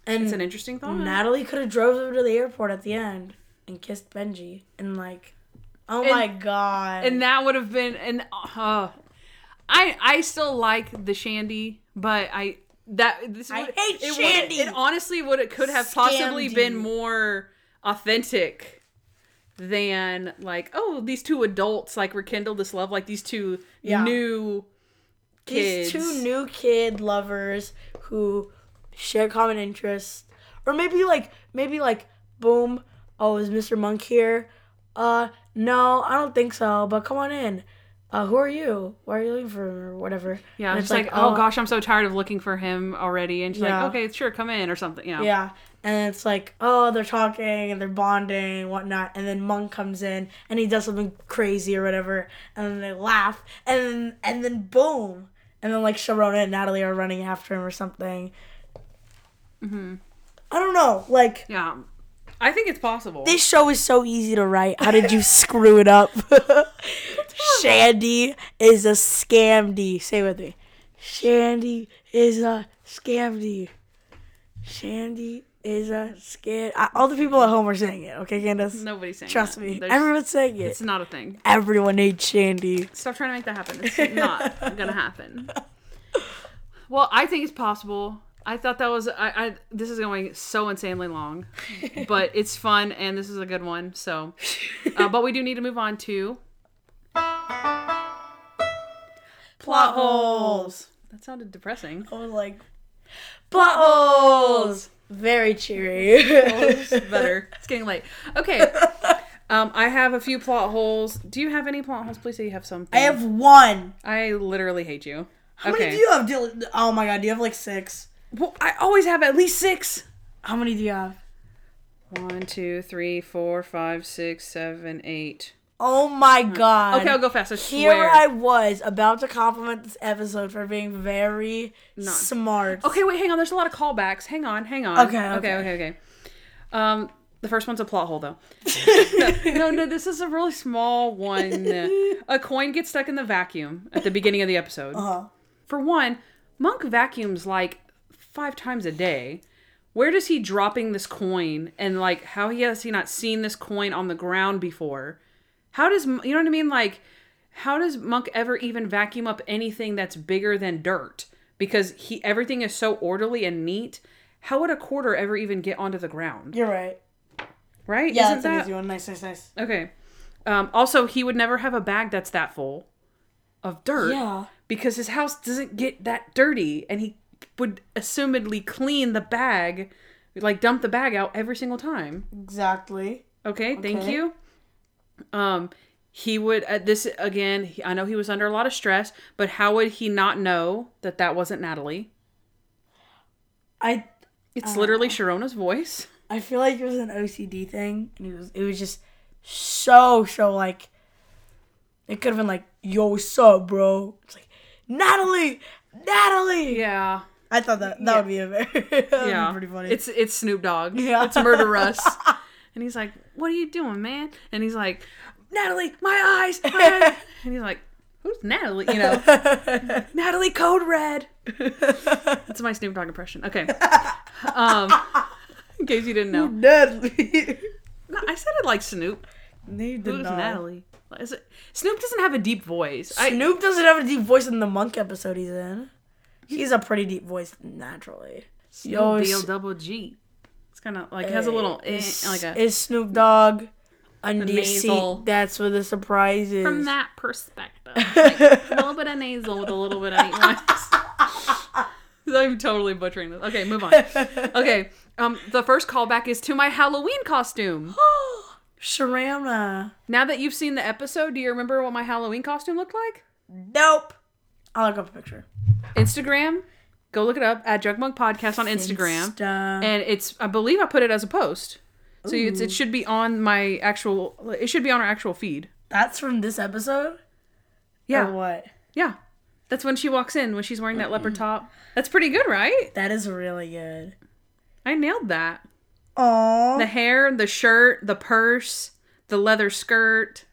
and it's an interesting thought. Natalie could have drove them to the airport at the end and kissed Benji and like, oh And- my god. and that would have been and uh, I I still like the Shandy, but I that this I would- hate it would- Shandy. It honestly would it could have possibly been more authentic than like oh these two adults like rekindle this love like these two Yeah. new kids These two new kid lovers who share common interests, or maybe like maybe like boom. Oh, is Mr. Monk here? Uh, no, I don't think so. But come on in. Uh, who are you? Why are you looking for him or whatever? yeah And it's like, oh gosh I'm so tired of looking for him already and she's Yeah. like okay sure come in or something you know Yeah. And it's like, oh, they're talking and they're bonding and whatnot. And then Monk comes in and he does something crazy or whatever. And then they laugh. And then, and then boom. And then like Sharona and Natalie are running after him or something. Mm-hmm. I don't know. Like, yeah I think it's possible this show is so easy to write. How did you screw it up? Shandy is a scamdy. Say it with me. Shandy is a scamdy. Shandy is a scam. I- All the people at home are saying it. Okay, Candace. nobody's saying it. Trust that. me. There's- Everyone's saying it. it's not a thing Everyone hates Shandy. Stop trying to make that happen. It's not gonna happen. Well, I think it's possible. I thought that was I, I this is going so insanely long, but it's fun and this is a good one. So, uh, but we do need to move on to Plot holes. That sounded depressing. I was like, plot holes. Very cheery. Better. It's getting late. Okay. Um, I have a few plot holes. Do you have any plot holes? Please say you have some. I have one. I literally hate you. How okay. many do you have, Dylan? Oh my god, do you have like six? Well, I always have at least six. How many do you have? One, two, three, four, five, six, seven, eight. Oh my god. Okay, I'll go fast. I Here swear. I was about to compliment this episode for being very smart. Okay, wait, hang on. There's a lot of callbacks. Hang on, hang on. Okay, okay, okay. okay, okay. Um, the first one's a plot hole, though. no, no, no, this is a really small one. A coin gets stuck in the vacuum at the beginning of the episode. Uh-huh. For one, Monk vacuums like five times a day. Where does he dropping this coin? And like, how he has he not seen this coin on the ground before? How does you know what I mean? Like, how does Monk ever even vacuum up anything that's bigger than dirt? Because he everything is so orderly and neat. How would a quarter ever even get onto the ground? You're right. Right? Yeah, Isn't that's an that easy one. Nice, nice, nice. okay? Um, also, he would never have a bag that's that full of dirt Yeah. because his house doesn't get that dirty, and he would assumedly clean the bag, like dump the bag out every single time. Exactly. Okay, thank you. Um, he would uh, this again. He, I know he was under a lot of stress, but how would he not know that that wasn't Natalie? I It's literally Sharona's voice. I feel like it was an OCD thing, and it was it was just so so like it could have been like, "Yo, what's up, bro?" It's like Natalie, Natalie. Yeah. I thought that that would be a very Yeah. pretty funny. It's it's Snoop Dogg. Yeah. It's Murderuss. and he's like, What are you doing, man? And he's like, Natalie, my eyes, my eyes. And he's like, Who's Natalie? You know. Natalie Code Red. That's my Snoop Dogg impression. Okay. Um in case you didn't know. Natalie. No, I said it like Snoop. Did Who's not. Natalie? Is it, Snoop doesn't have a deep voice. I, Snoop doesn't have a deep voice in the Monk episode he's in. He's a pretty deep voice naturally. Yo, Snoop is- Double G. It's kind of like has a little eh, is, like a is Snoop Dogg under your nasal. seat? That's where the surprise is. from that perspective. Like, a little bit of nasal with a little bit of nuance. I'm totally butchering this. Okay, move on. Okay, um, the first callback is to my Halloween costume. Sharona. Now that you've seen the episode, do you remember what my Halloween costume looked like? Nope. I'll look up a picture. Instagram, go look it up at Jugmug Podcast on Instagram, Insta. and it's I believe I put it as a post, so it's, it should be on my actual. It should be on our actual feed. That's from this episode? Yeah, Or what? yeah. That's when she walks in when she's wearing that leopard top. That's pretty good, right? That is really good. I nailed that. Aww. The hair, the shirt, the purse, the leather skirt.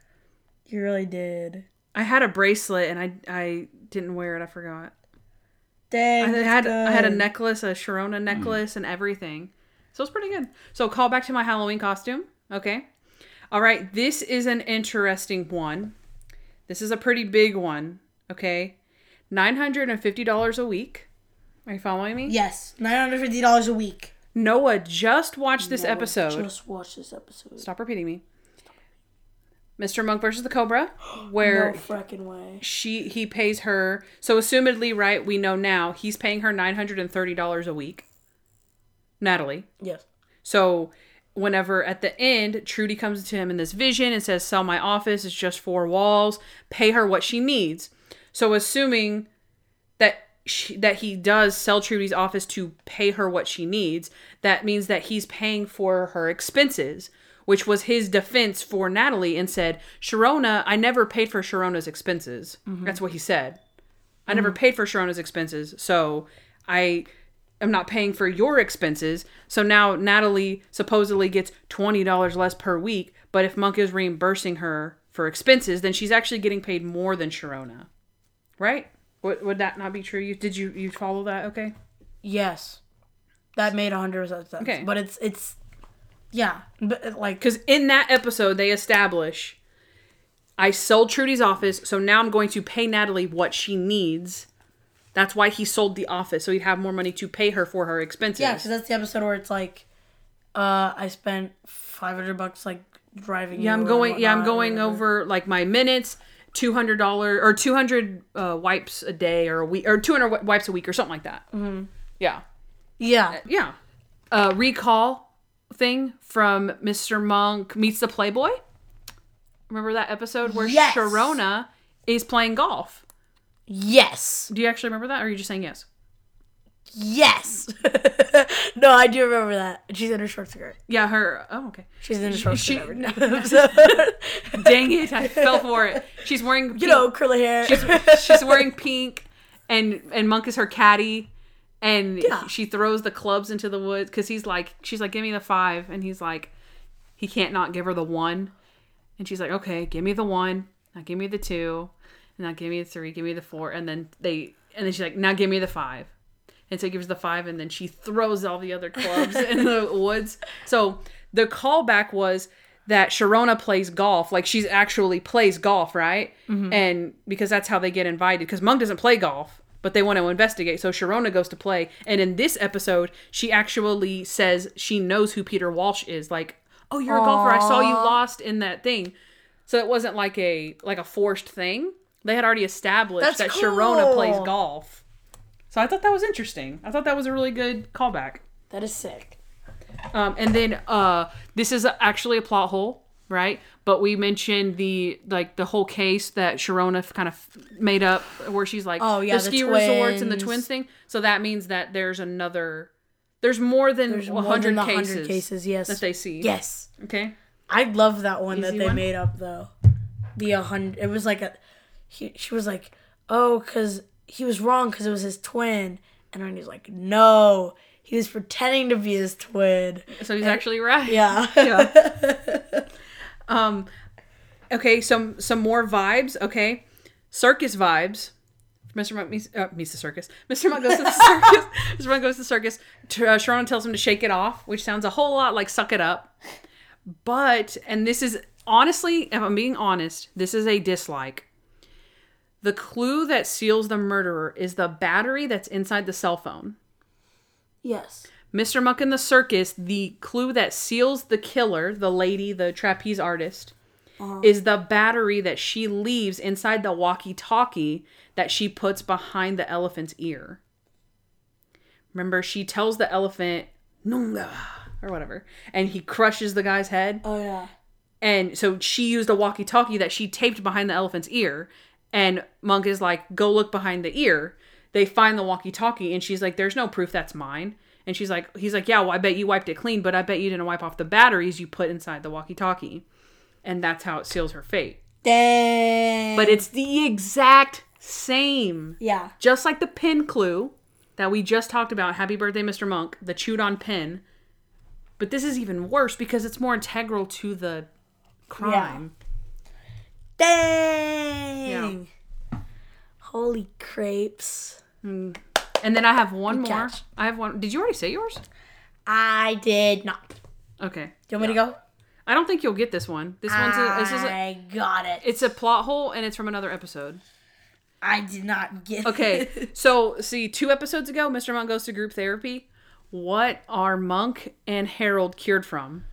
You really did. I had a bracelet and I I didn't wear it. I forgot. Dang. I that's had I had a good. necklace, a Sharona hmm. necklace, and everything. So it's pretty good. So call back to my Halloween costume. Okay. All right. This is an interesting one. This is a pretty big one. Okay. Nine hundred and fifty dollars a week. Are you following me? Yes. $950 a week. Noah just watched this episode. Just watch this episode. Stop repeating me. Mr. Monk versus the Cobra, where No way. she he pays her so assumedly right we know now he's paying her $930 a week natalie Yes. so whenever at the end trudy comes to him in this vision and says sell my office it's just four walls pay her what she needs so assuming that she, that he does sell trudy's office to pay her what she needs that means that he's paying for her expenses which was his defense for Natalie and said, Sharona, I never paid for Sharona's expenses. Mm-hmm. That's what he said. I never mm-hmm. paid for Sharona's expenses. So I am not paying for your expenses. So now Natalie supposedly gets $20 less per week. But if Monk is reimbursing her for expenses, then she's actually getting paid more than Sharona. Right? Would, would that not be true? You, did you, you follow that? Okay. Yes. That made 100% sense. Okay. But it's, it's, yeah. But uh, like, Because in that episode, they establish I sold Trudy's office, so now I'm going to pay Natalie what she needs. That's why he sold the office, so he'd have more money to pay her for her expenses. yeah, because that's the episode where it's like, uh, I spent 500 bucks like driving. yeah, you I'm and going. Yeah, I'm whatnot going whatever. over like my minutes, two hundred dollar or two hundred uh, wipes a day or a week or two hundred wipes a week or something like that. Mm-hmm. Yeah, Yeah. yeah. Uh, recall thing from Mr. Monk meets the Playboy. Remember that episode where Yes. Sharona is playing golf? Yes. Do you actually remember that, or are you just saying yes? Yes. no, I do remember that. She's in a short skirt. Yeah, her. Oh, okay. She's in a short She- skirt episode. Dang it! I fell for it. She's wearing. Pink, you know, curly hair. she's, she's wearing pink, and and Monk is her caddy, and Yeah. she throws the clubs into the woods because he's like, she's like, give me the five, and he's like, he can't not give her the one, and she's like, okay, give me the one, now give me the two, and now give me the three, give me the four, and then they, and then she's like, now give me the five. And so he gives the five, and then she throws all the other clubs in the woods. So the callback was that Sharona plays golf, like she's actually plays golf, right? Mm-hmm. And because that's how they get invited, because Monk doesn't play golf, but they want to investigate. So Sharona goes to play, and in this episode, she actually says she knows who Peter Walsh is. Like, oh, you're a golfer. I saw you lost in that thing. So it wasn't like a like a forced thing. They had already established That's that Sharona plays golf. So I thought that was interesting. I thought that was a really good callback. that is sick. Um, and then uh, this is actually a plot hole, right? But we mentioned the like the whole case that Sharona kind of made up, where she's like, Oh, yeah, the the ski resorts and the twins. twins thing. So that means that there's another There's more than There's 100, more than cases, 100 cases, yes. that they see. Yes. Okay. I love that one that they one? made up though. The 100 it was like a he, she was like, "Oh, cuz he was wrong cuz it was his twin." And then he's like, "No, he was pretending to be his twin." So he's actually right. Yeah. Yeah. um okay, some some more vibes, okay? Circus vibes. Mr. Monk meets, uh, meets the circus. Mr. Monk goes to the circus. Mr. Monk goes to the circus. Uh, Sharon tells him to shake it off, which sounds a whole lot like suck it up. But, and this is honestly, if I'm being honest, this is a dislike. The clue that seals the murderer is the battery that's inside the cell phone. yes. Mr. Monk in the Circus, the clue that seals the killer, the lady, the trapeze artist, uh-huh. is the battery that she leaves inside the walkie talkie that she puts behind the elephant's ear. Remember, she tells the elephant, Nunga, or whatever, and he crushes the guy's head. Oh yeah. And so she used a walkie talkie that she taped behind the elephant's ear. And Monk is like, go look behind the ear. They find the walkie talkie, and she's like, there's no proof that's mine. And she's like, he's like, yeah, well, I bet you wiped it clean, but I bet you didn't wipe off the batteries you put inside the walkie talkie. And that's how it seals her fate. Dang. But it's the exact same. yeah. Just like the pin clue that we just talked about, Happy Birthday, Mr. Monk, the chewed on pin. But this is even worse because it's more integral to the crime. Dang. Holy crepes. Mm. And then I have one Good more. catch. I have one. Did you already say yours? I did not. Okay. Do you want me to go? I don't think you'll get this one. This one's a, this is a, I got it. it's a plot hole and it's from another episode. I did not get it. Okay. it. so, see, two episodes ago, Mr. Monk goes to group therapy. What are Monk and Harold cured from?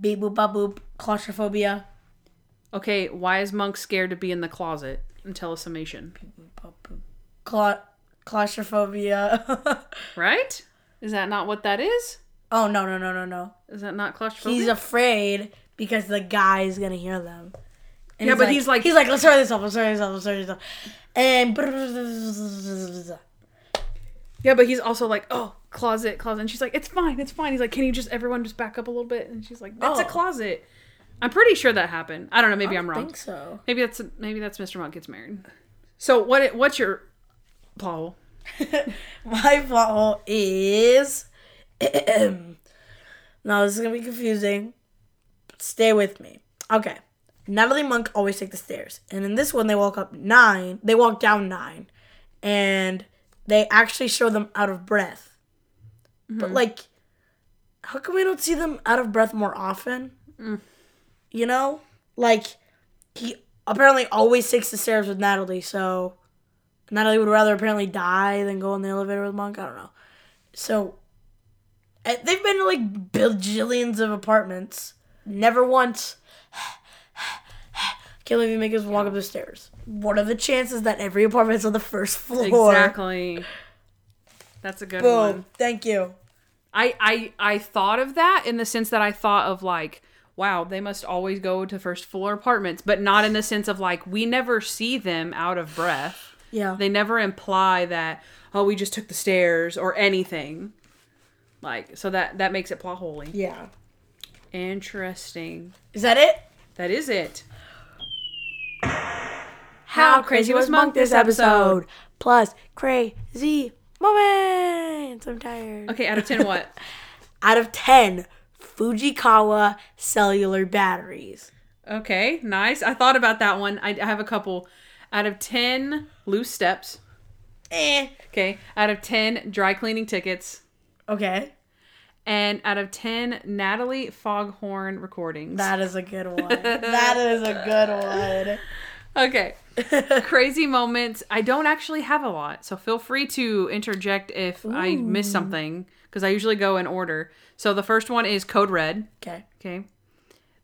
Beep boop bop boop. Claustrophobia. Okay, why is Monk scared to be in the closet? Tell a summation. Boop, boop, boop. Cla- claustrophobia. Right? Is that not what that is? oh no no no no no. Is that not claustrophobia? He's afraid because the guy is gonna hear them. And Yeah, but he's like- he's like let's start this off. Let's start this off. Let's start this off. And Yeah, but he's also like, oh, closet, closet. And she's like, it's fine, it's fine. He's like, can you just, everyone just back up a little bit? And she's like, that's a Oh. closet. I'm pretty sure that happened. I don't know. Maybe I'm I wrong. think so. Maybe that's maybe that's Mr. Monk gets married. So what? What's your plot hole? My plot hole is. now this is gonna be confusing. Stay with me. Okay. Natalie Monk always take the stairs, and in this one they walk up nine. They walk down nine, and they actually show them out of breath. But mm-hmm. like, how come we don't see them out of breath more often? Mm. You know, like he apparently always takes the stairs with Natalie, so Natalie would rather apparently die than go in the elevator with Monk. I don't know. So eh, they've been to like bajillions of apartments. Never once. Can't believe you make us walk up the stairs. What are the chances that every apartment's on the first floor? Exactly. That's a good Boom. one. Thank you. I, I I thought of that in the sense that I thought of like, wow, they must always go to first floor apartments, but not in the sense of like we never see them out of breath. Yeah. They never imply that oh we just took the stairs or anything. Like so that that makes it plot holy. yeah. Interesting. Is that it? That is it. How crazy was Monk this episode? Plus crazy moments. I'm tired. Okay, out of 10 what? Out of 10 Fujikawa cellular batteries. Okay, nice. I thought about that one. I, I have a couple. Out of 10 loose steps. Eh. Okay, out of 10 dry cleaning tickets. Okay. And out of 10 Natalie Foghorn recordings. That is a good one. that is a good one. Okay. Crazy moments. I don't actually have a lot, so feel free to interject if I miss something because I usually go in order. So the first one is Code Red. Okay. Okay.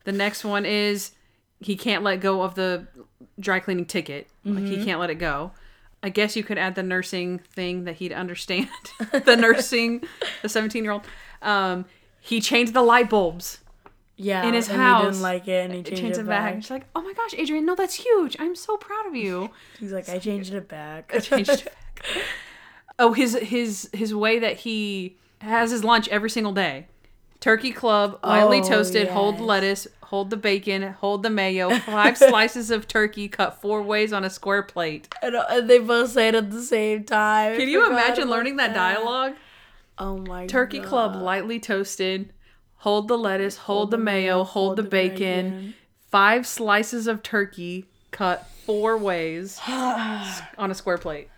The next one is he can't let go of the dry cleaning ticket. Like he can't let it go. I guess you could add the nursing thing that he'd understand. the nursing, the 17 year old. Um, he changed the light bulbs. Yeah. In his and He house. didn't like it and he changed, Changed it it back. back. She's like, oh my gosh, Adrian, no, that's huge. I'm so proud of you. He's like, I changed it back. I changed it back. Oh, his his his way that he has his lunch every single day. Turkey club, lightly Oh, toasted, hold the lettuce, hold the bacon, hold the mayo, five slices of turkey cut four ways on a square plate. And, uh, and they both say it at the same time. Can you imagine learning that dialogue? Oh my Turkey God. club, lightly toasted, hold the lettuce, hold, the mayo, hold, the, bacon, bacon. five slices of turkey cut four ways on a square plate.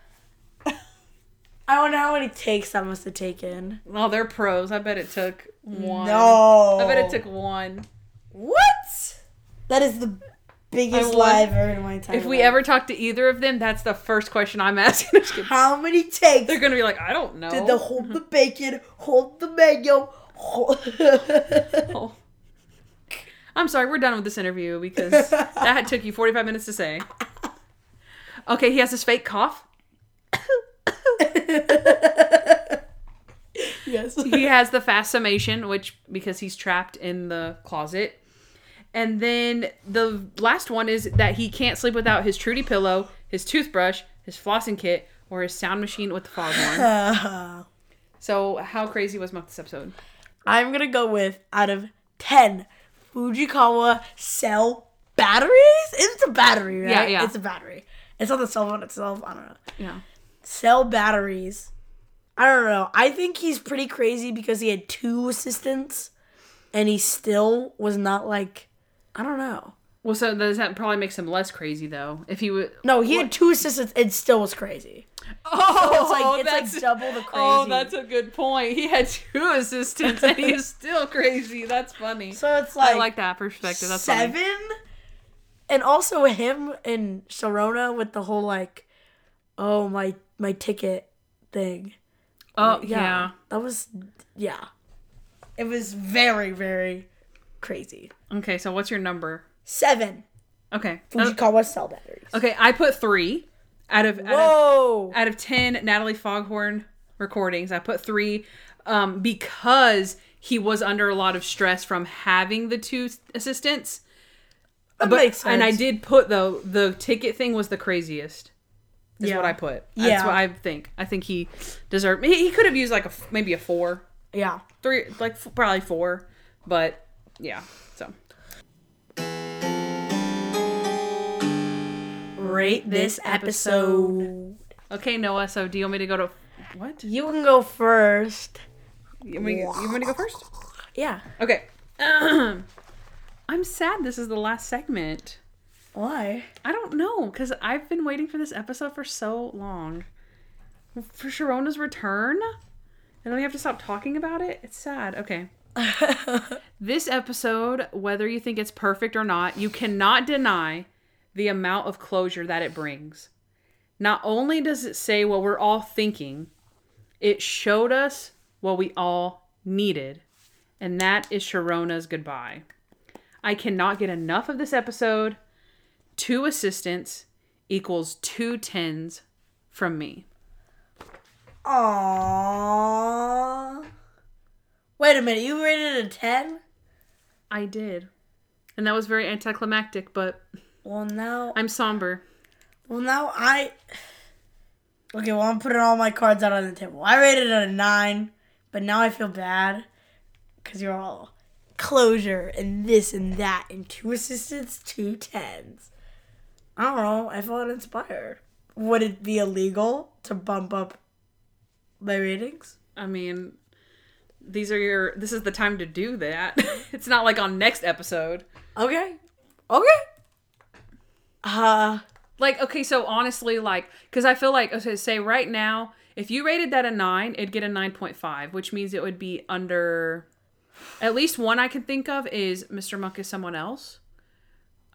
I wonder how many takes that must have taken. Well, they're pros. I bet it took one. No. I bet it took one. What? That is the biggest lie I've heard in my entire If we life. ever talk to either of them, that's the first question I'm asking. How many takes They're gonna be like, I don't know. did the hold the bacon, hold the mayo, hold... Oh. I'm sorry, we're done with this interview because that took you 45 minutes to say. Okay, he has this fake cough. Yes. He has the fast summation, which because he's trapped in the closet. And then the last one is that he can't sleep without his Trudy pillow, his toothbrush, his flossing kit, or his sound machine with the foghorn. so, how crazy was this episode? I'm gonna go with out of ten Fujikawa cell batteries. It's a battery, right? Yeah, yeah. It's a battery. It's on the cell phone itself. I don't know. Yeah. Cell batteries. I don't know. I think he's pretty crazy because he had two assistants, and he still was not like. I don't know. Well, so does that probably makes him less crazy though? If he would. No, he had two assistants and still was crazy. Oh, it's like- it's like oh, double the Oh, crazy. that's a good point. He had two assistants and he is still crazy. That's funny. So it's like, I like that perspective. That's funny. seven, and also him and Sharona with the whole like, oh my my ticket thing. Oh yeah. that was yeah. It was very very crazy. Okay, so what's your number? Seven Okay. Uh, Fujikawa cell batteries. okay, I put three out of out of, out of ten Natalie Foghorn recordings. I put three um, because he was under a lot of stress from having the two assistants. that But makes sense. and I did put though the ticket thing was the craziest. Is Yeah. what I put. Yeah. That's what I think. I think he deserved. He, he could have used like a maybe a four, Yeah. three, like f- probably four, but yeah. So Rate this episode. okay, Noah. So do you want me to go to what? You can go first. You want me, you want me to go first? Yeah. Okay. I'm sad. This is the last segment. Why? I don't know because I've been waiting for this episode for so long. For Sharona's return, and then we have to stop talking about it. It's sad. Okay. this episode, whether you think it's perfect or not, you cannot deny the amount of closure that it brings. Not only does it say what we're all thinking, it showed us what we all needed, and that is Sharona's goodbye. I cannot get enough of this episode. Two assistants equals two tens from me. Aww. Wait a minute. You rated a ten? I did. And that was very anticlimactic, but Well now. I'm somber. Well, now I. Okay, well, I'm putting all my cards out on the table. I rated it a nine, but now I feel bad because you're all closure and this and that, and two assistants, two tens. I don't know. I felt inspired. Would it be illegal to bump up my ratings? I mean, these are your this is the time to do that. it's not like on next episode. Okay. Okay. Uh, Like, okay, so honestly, like, because I feel like, okay, say right now, if you rated that a nine, it'd get a 9.5, which means it would be under. At least one I can think of is Mr. Monk is someone else.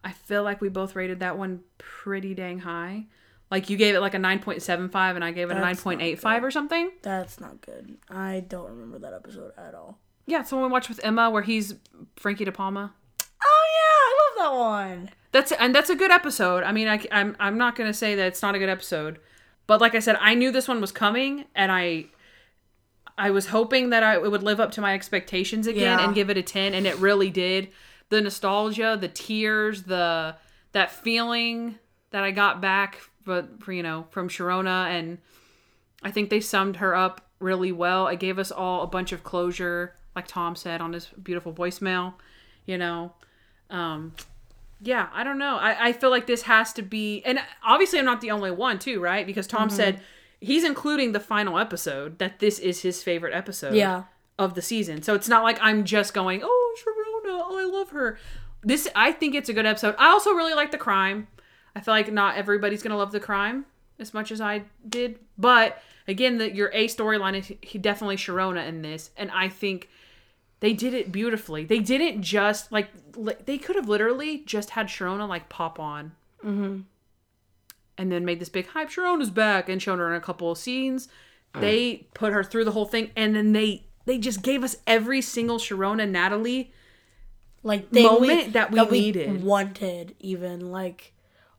I feel like we both rated that one pretty dang high. Like, you gave it like a 9.75, and I gave it a That's not 9.85 or something. that's not good. I don't remember that episode at all. Yeah, it's the one we watched with Emma where he's Frankie De Palma. Oh, yeah. I love that one. That's and that's a good episode. I mean, I, I'm I'm not gonna say that it's not a good episode, but like I said, I knew this one was coming, and I I was hoping that I it would live up to my expectations again Yeah. and give it a ten, and it really did. The nostalgia, the tears, the that feeling that I got back, but for you know from Sharona, and I think they summed her up really well. It gave us all a bunch of closure, like Tom said on his beautiful voicemail. You know, um, yeah, I don't know. I, I feel like this has to be, and obviously I'm not the only one too, right? Because Tom Mm-hmm. said he's including the final episode that this is his favorite episode Yeah. of the season. So it's not like I'm just going, oh, Sharona, oh, I love her. This, I think it's a good episode. I also really like the crime. I feel like not everybody's gonna love the crime as much as I did, but again, the, your A storyline is he definitely Sharona in this, and I think they did it beautifully. They didn't just like li- they could have literally just had Sharona like pop on, mm-hmm. and then made this big hype. Sharona's back and shown her in a couple of scenes. They put her through the whole thing, and then they they just gave us every single Sharona Natalie. Like they moment that we needed. wanted even like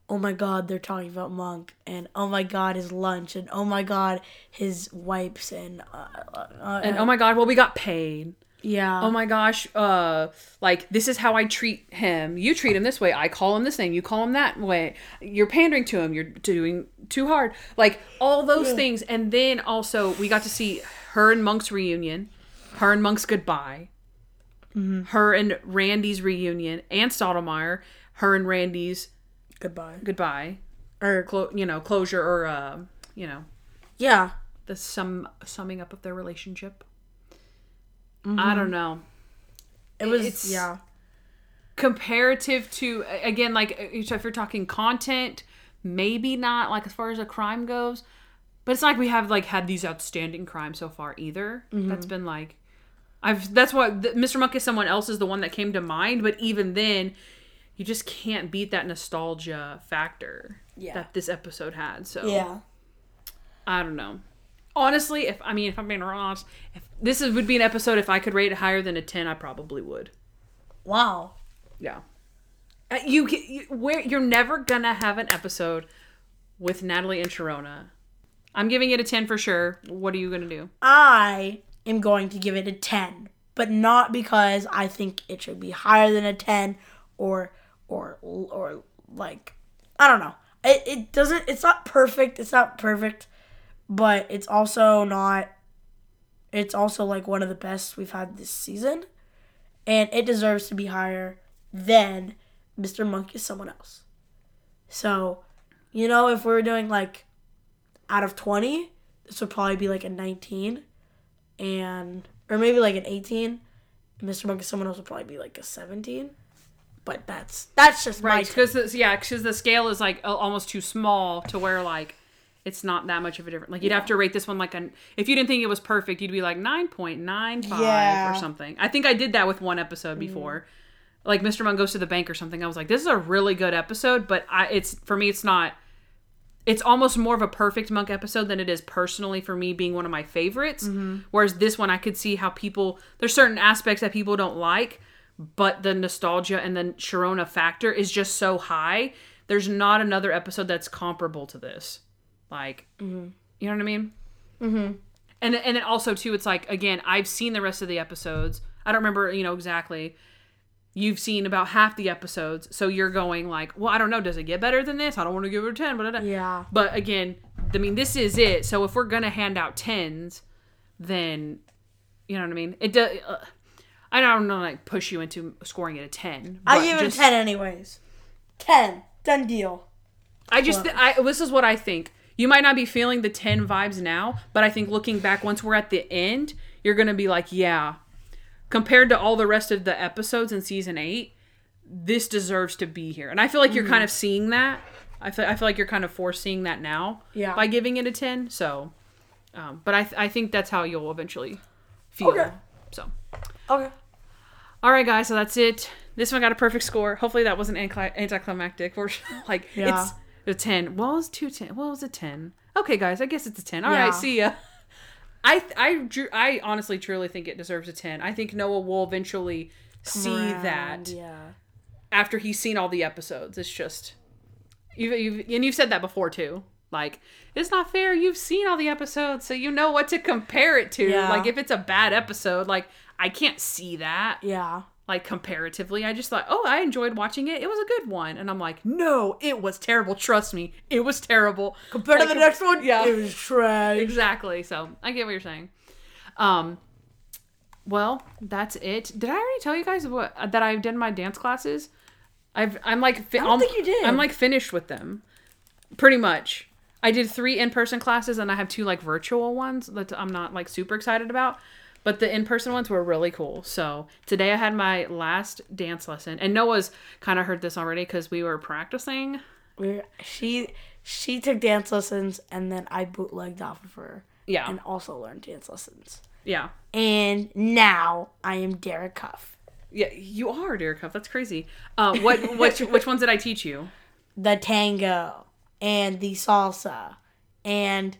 oh my god they're talking about monk and oh my god his lunch and oh my god his wipes and uh, uh, And oh my god, well we got paid. yeah oh my gosh, uh, like this is how I treat him. You treat him this way. I call him this name. You call him that way. You're pandering to him. You're doing too hard. Like all those things. And then also we got to see her and Monk's reunion, her and Monk's goodbye, her and Randy's reunion, and Stottlemeyer, her and Randy's goodbye. goodbye, or clo- you know, closure or uh, you know, yeah. The sum summing up of their relationship. I don't know. it was It's- yeah. comparative to again like uh, if you're talking content maybe not like as far as a crime goes but it's not like we have like had these outstanding crimes so far either. That's been like i've that's why mr monk is someone else is the one that came to mind but even then you just can't beat that nostalgia factor Yeah. that this episode had so yeah i don't know honestly if i mean if i'm being honest if this is, would be an episode if i could rate it higher than a 10 i probably would wow yeah. Uh, you, you where you're never gonna have an episode with Natalie and Sharona. I'm giving it a 10 for sure. What are you gonna do? I am going to give it a 10, but not because I think it should be higher than a 10 or or or like I don't know. It it doesn't it's not perfect. It's not perfect, but it's also not it's also like one of the best we've had this season and it deserves to be higher than Mr. Monk is someone else. So, you know, if we were doing like out of 20, this would probably be like a 19 and or maybe like an 18 mr monk is someone else would probably be like a 17 but that's that's just Right, because yeah, because the scale is like almost too small to where like it's not that much of a difference. Like you'd have to rate this one like an if you didn't think it was perfect, you'd be like nine point nine five Yeah. or something. I think I did that with one episode mm-hmm. before. Like Mr. Monk goes to the bank or something. I was like, this is a really good episode, but I it's for me it's not it's almost more of a perfect monk episode than it is personally for me being one of my favorites. Whereas this one, I could see how people there's certain aspects that people don't like, but the nostalgia and the Sharona factor is just so high. There's not another episode that's comparable to this. Like, you know what I mean? Mm-hmm. And and then also too, it's like again, I've seen the rest of the episodes. I don't remember, you know, exactly you've seen about half the episodes so you're going like well i don't know does it get better than this i don't want to give it a 10 but I Yeah. but again i mean this is it so if we're gonna hand out 10s then you know what i mean it does uh, i don't know like push you into scoring it a 10 i give it a 10 anyways 10 done deal I just I this is what I think. You might not be feeling the 10 vibes now, but I think looking back once we're at the end, you're going to be like, yeah. Compared to all the rest of the episodes in season 8, this deserves to be here. And I feel like you're kind of seeing that. I feel, I feel like you're kind of foreseeing that now Yeah. by giving it a 10. So um, but I th- I think that's how you'll eventually feel. Okay. So okay all right, guys. So that's it. This one got a perfect score. Hopefully that wasn't anti- anticlimactic. Or like Yeah. it's a ten. Well, it was two ten. Well, it was a ten. Okay, guys. I guess it's a ten. All right. Yeah. See ya. I I drew. I honestly truly think it deserves a ten. I think Noah will eventually see Around, that yeah after he's seen all the episodes. It's just you you've and you've said that before too. Like it's not fair. You've seen all the episodes, so you know what to compare it to. Yeah. Like if it's a bad episode, like I can't see that yeah like comparatively. I just thought, oh, I enjoyed watching it. It was a good one. And I'm like, no, it was terrible. Trust me, it was terrible. Compared to the next one, yeah. it was trash. Exactly. So I get what you're saying. Um, well, that's it. Did I already tell you guys what that I did my dance classes? I've I'm like fi- I don't think you did. I'm like finished with them, pretty much. I did three in person classes and I have two like virtual ones that I'm not like super excited about. But the in person ones were really cool. So today I had my last dance lesson, and Noah's kind of heard this already because we were practicing. We're, she she took dance lessons, and then I bootlegged off of her. Yeah. and also learned dance lessons. Yeah. And now I am Derek Cuff. Yeah, you are Derek Hough. That's crazy. Uh, what which which ones did I teach you? The tango and the salsa, and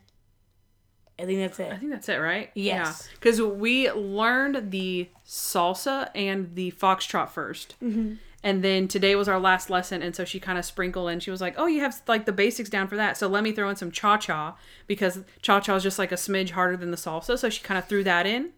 I think that's it. I think that's it, right? Yes. Because we learned the salsa and the foxtrot 1st mm-hmm. and then today was our last lesson, and so she kind of sprinkled in. She was like, "Oh, you have like the basics down for that, so let me throw in some cha cha because cha cha is just like a smidge harder than the salsa." So she kind of threw that in,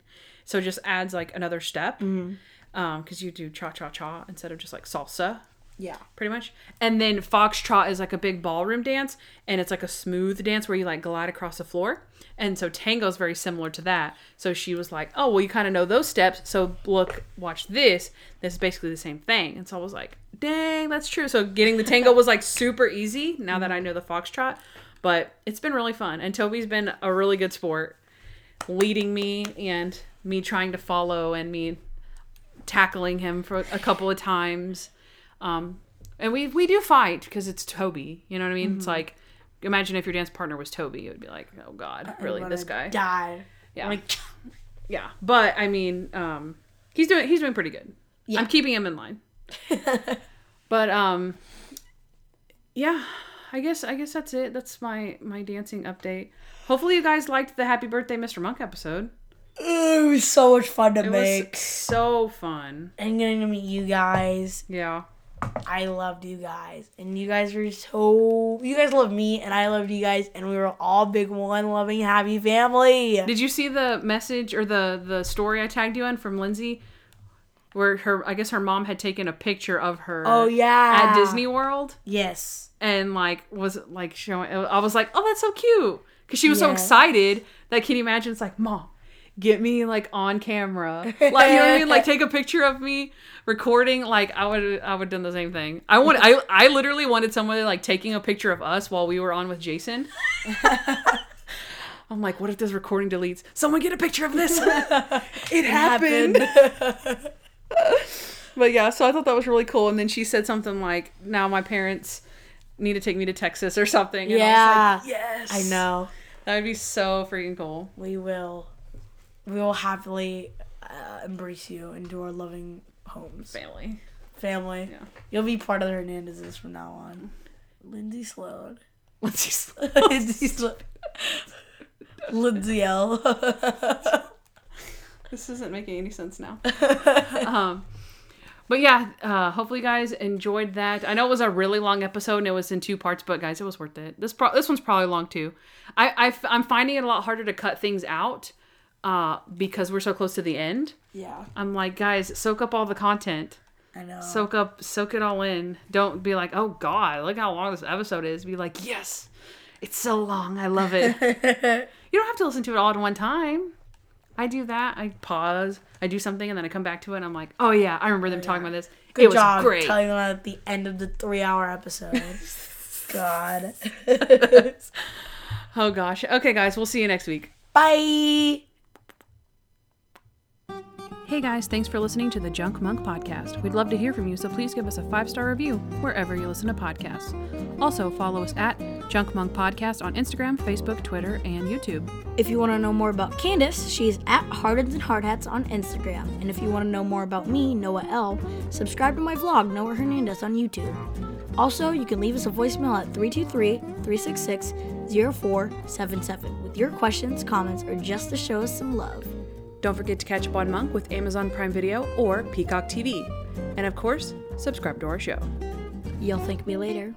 so it just adds like another step. Mm-hmm. Um, because you do cha cha cha instead of just like salsa. Yeah. pretty much. And then foxtrot is like a big ballroom dance, and it's like a smooth dance where you like glide across the floor. And so tango is very similar to that. So she was like, "Oh, well, you kind of know those steps. So look, watch this. This is basically the same thing." And so I was like, "Dang, that's true." So getting the tango was like super easy now that I know the foxtrot. But it's been really fun, and Toby's been a really good sport, leading me and me trying to follow and me tackling him for a couple of times. Um, and we we do fight because it's Toby. You know what I mean? It's Mm-hmm. like imagine if your dance partner was Toby, it would be like, oh God, really, this guy? Die. Yeah, Like, yeah. But I mean, um, he's doing he's doing pretty good. I'm keeping him in line. but um, yeah. I guess I guess that's it. That's my my dancing update. Hopefully you guys liked the Happy Birthday Mr. Monk episode. it was so much fun to It make. was so fun. and getting to meet you guys. Yeah. I loved you guys, and you guys were so. You guys loved me, and I loved you guys, and we were all big one loving happy family. Did you see the message or the the story I tagged you in from Lindsay, where her I guess her mom had taken a picture of her. Oh yeah, At Disney World Yes. and like was like showing. I was like, oh, that's so cute because she was so excited that can you imagine? It's like, mom, get me like on camera, like you know what I mean? Like take a picture of me recording. Like I would I would have done the same thing. I would I I literally wanted somebody like taking a picture of us while we were on with Jason. I'm like, what if this recording deletes? Someone get a picture of this. it happened. but yeah, so I thought that was really cool. And then she said something like, now my parents need to take me to Texas or something. And I was Yeah. like, yes. I know. That would be so freaking cool. We will. We will happily uh, embrace you into our loving homes, Family. family. Yeah. You'll be part of the Hernandezes from now on. Lindsay Sloan. Let's see. Lindsay Sloan. Lindsay L. this isn't making any sense now. um, but yeah, uh, hopefully you guys enjoyed that. I know it was a really long episode and it was in two parts, but guys, it was worth it. This pro- this one's probably long too. I, I am finding it a lot harder to cut things out uh, because we're so close to the end. yeah, I'm like, guys, soak up all the content. I know. Soak up, soak it all in. Don't be like, oh god, look how long this episode is. Be like, yes, it's so long. I love it. you don't have to listen to it all at one time. I do that. I pause. I do something and then I come back to it and I'm like, oh yeah, I remember them talking about this. Good it was job great. telling them at the end of the three-hour episode. God. oh gosh. Okay, guys, we'll see you next week. Bye. Hey guys, thanks for listening to the Junk Monk podcast. We'd love to hear from you, so please give us a five star review wherever you listen to podcasts. Also, follow us at Junk Monk Podcast on Instagram, Facebook, Twitter, and YouTube. If you want to know more about Candace, she's at Hardens and Hardhats on Instagram. And if you want to know more about me, Noah L, subscribe to my vlog, Noah Hernandez, on YouTube. Also, you can leave us a voicemail at 323 366 0477 with your questions, comments, or just to show us some love. Don't forget to catch up on Monk with Amazon Prime Video or Peacock TV. And of course, subscribe to our show. You'll thank me later.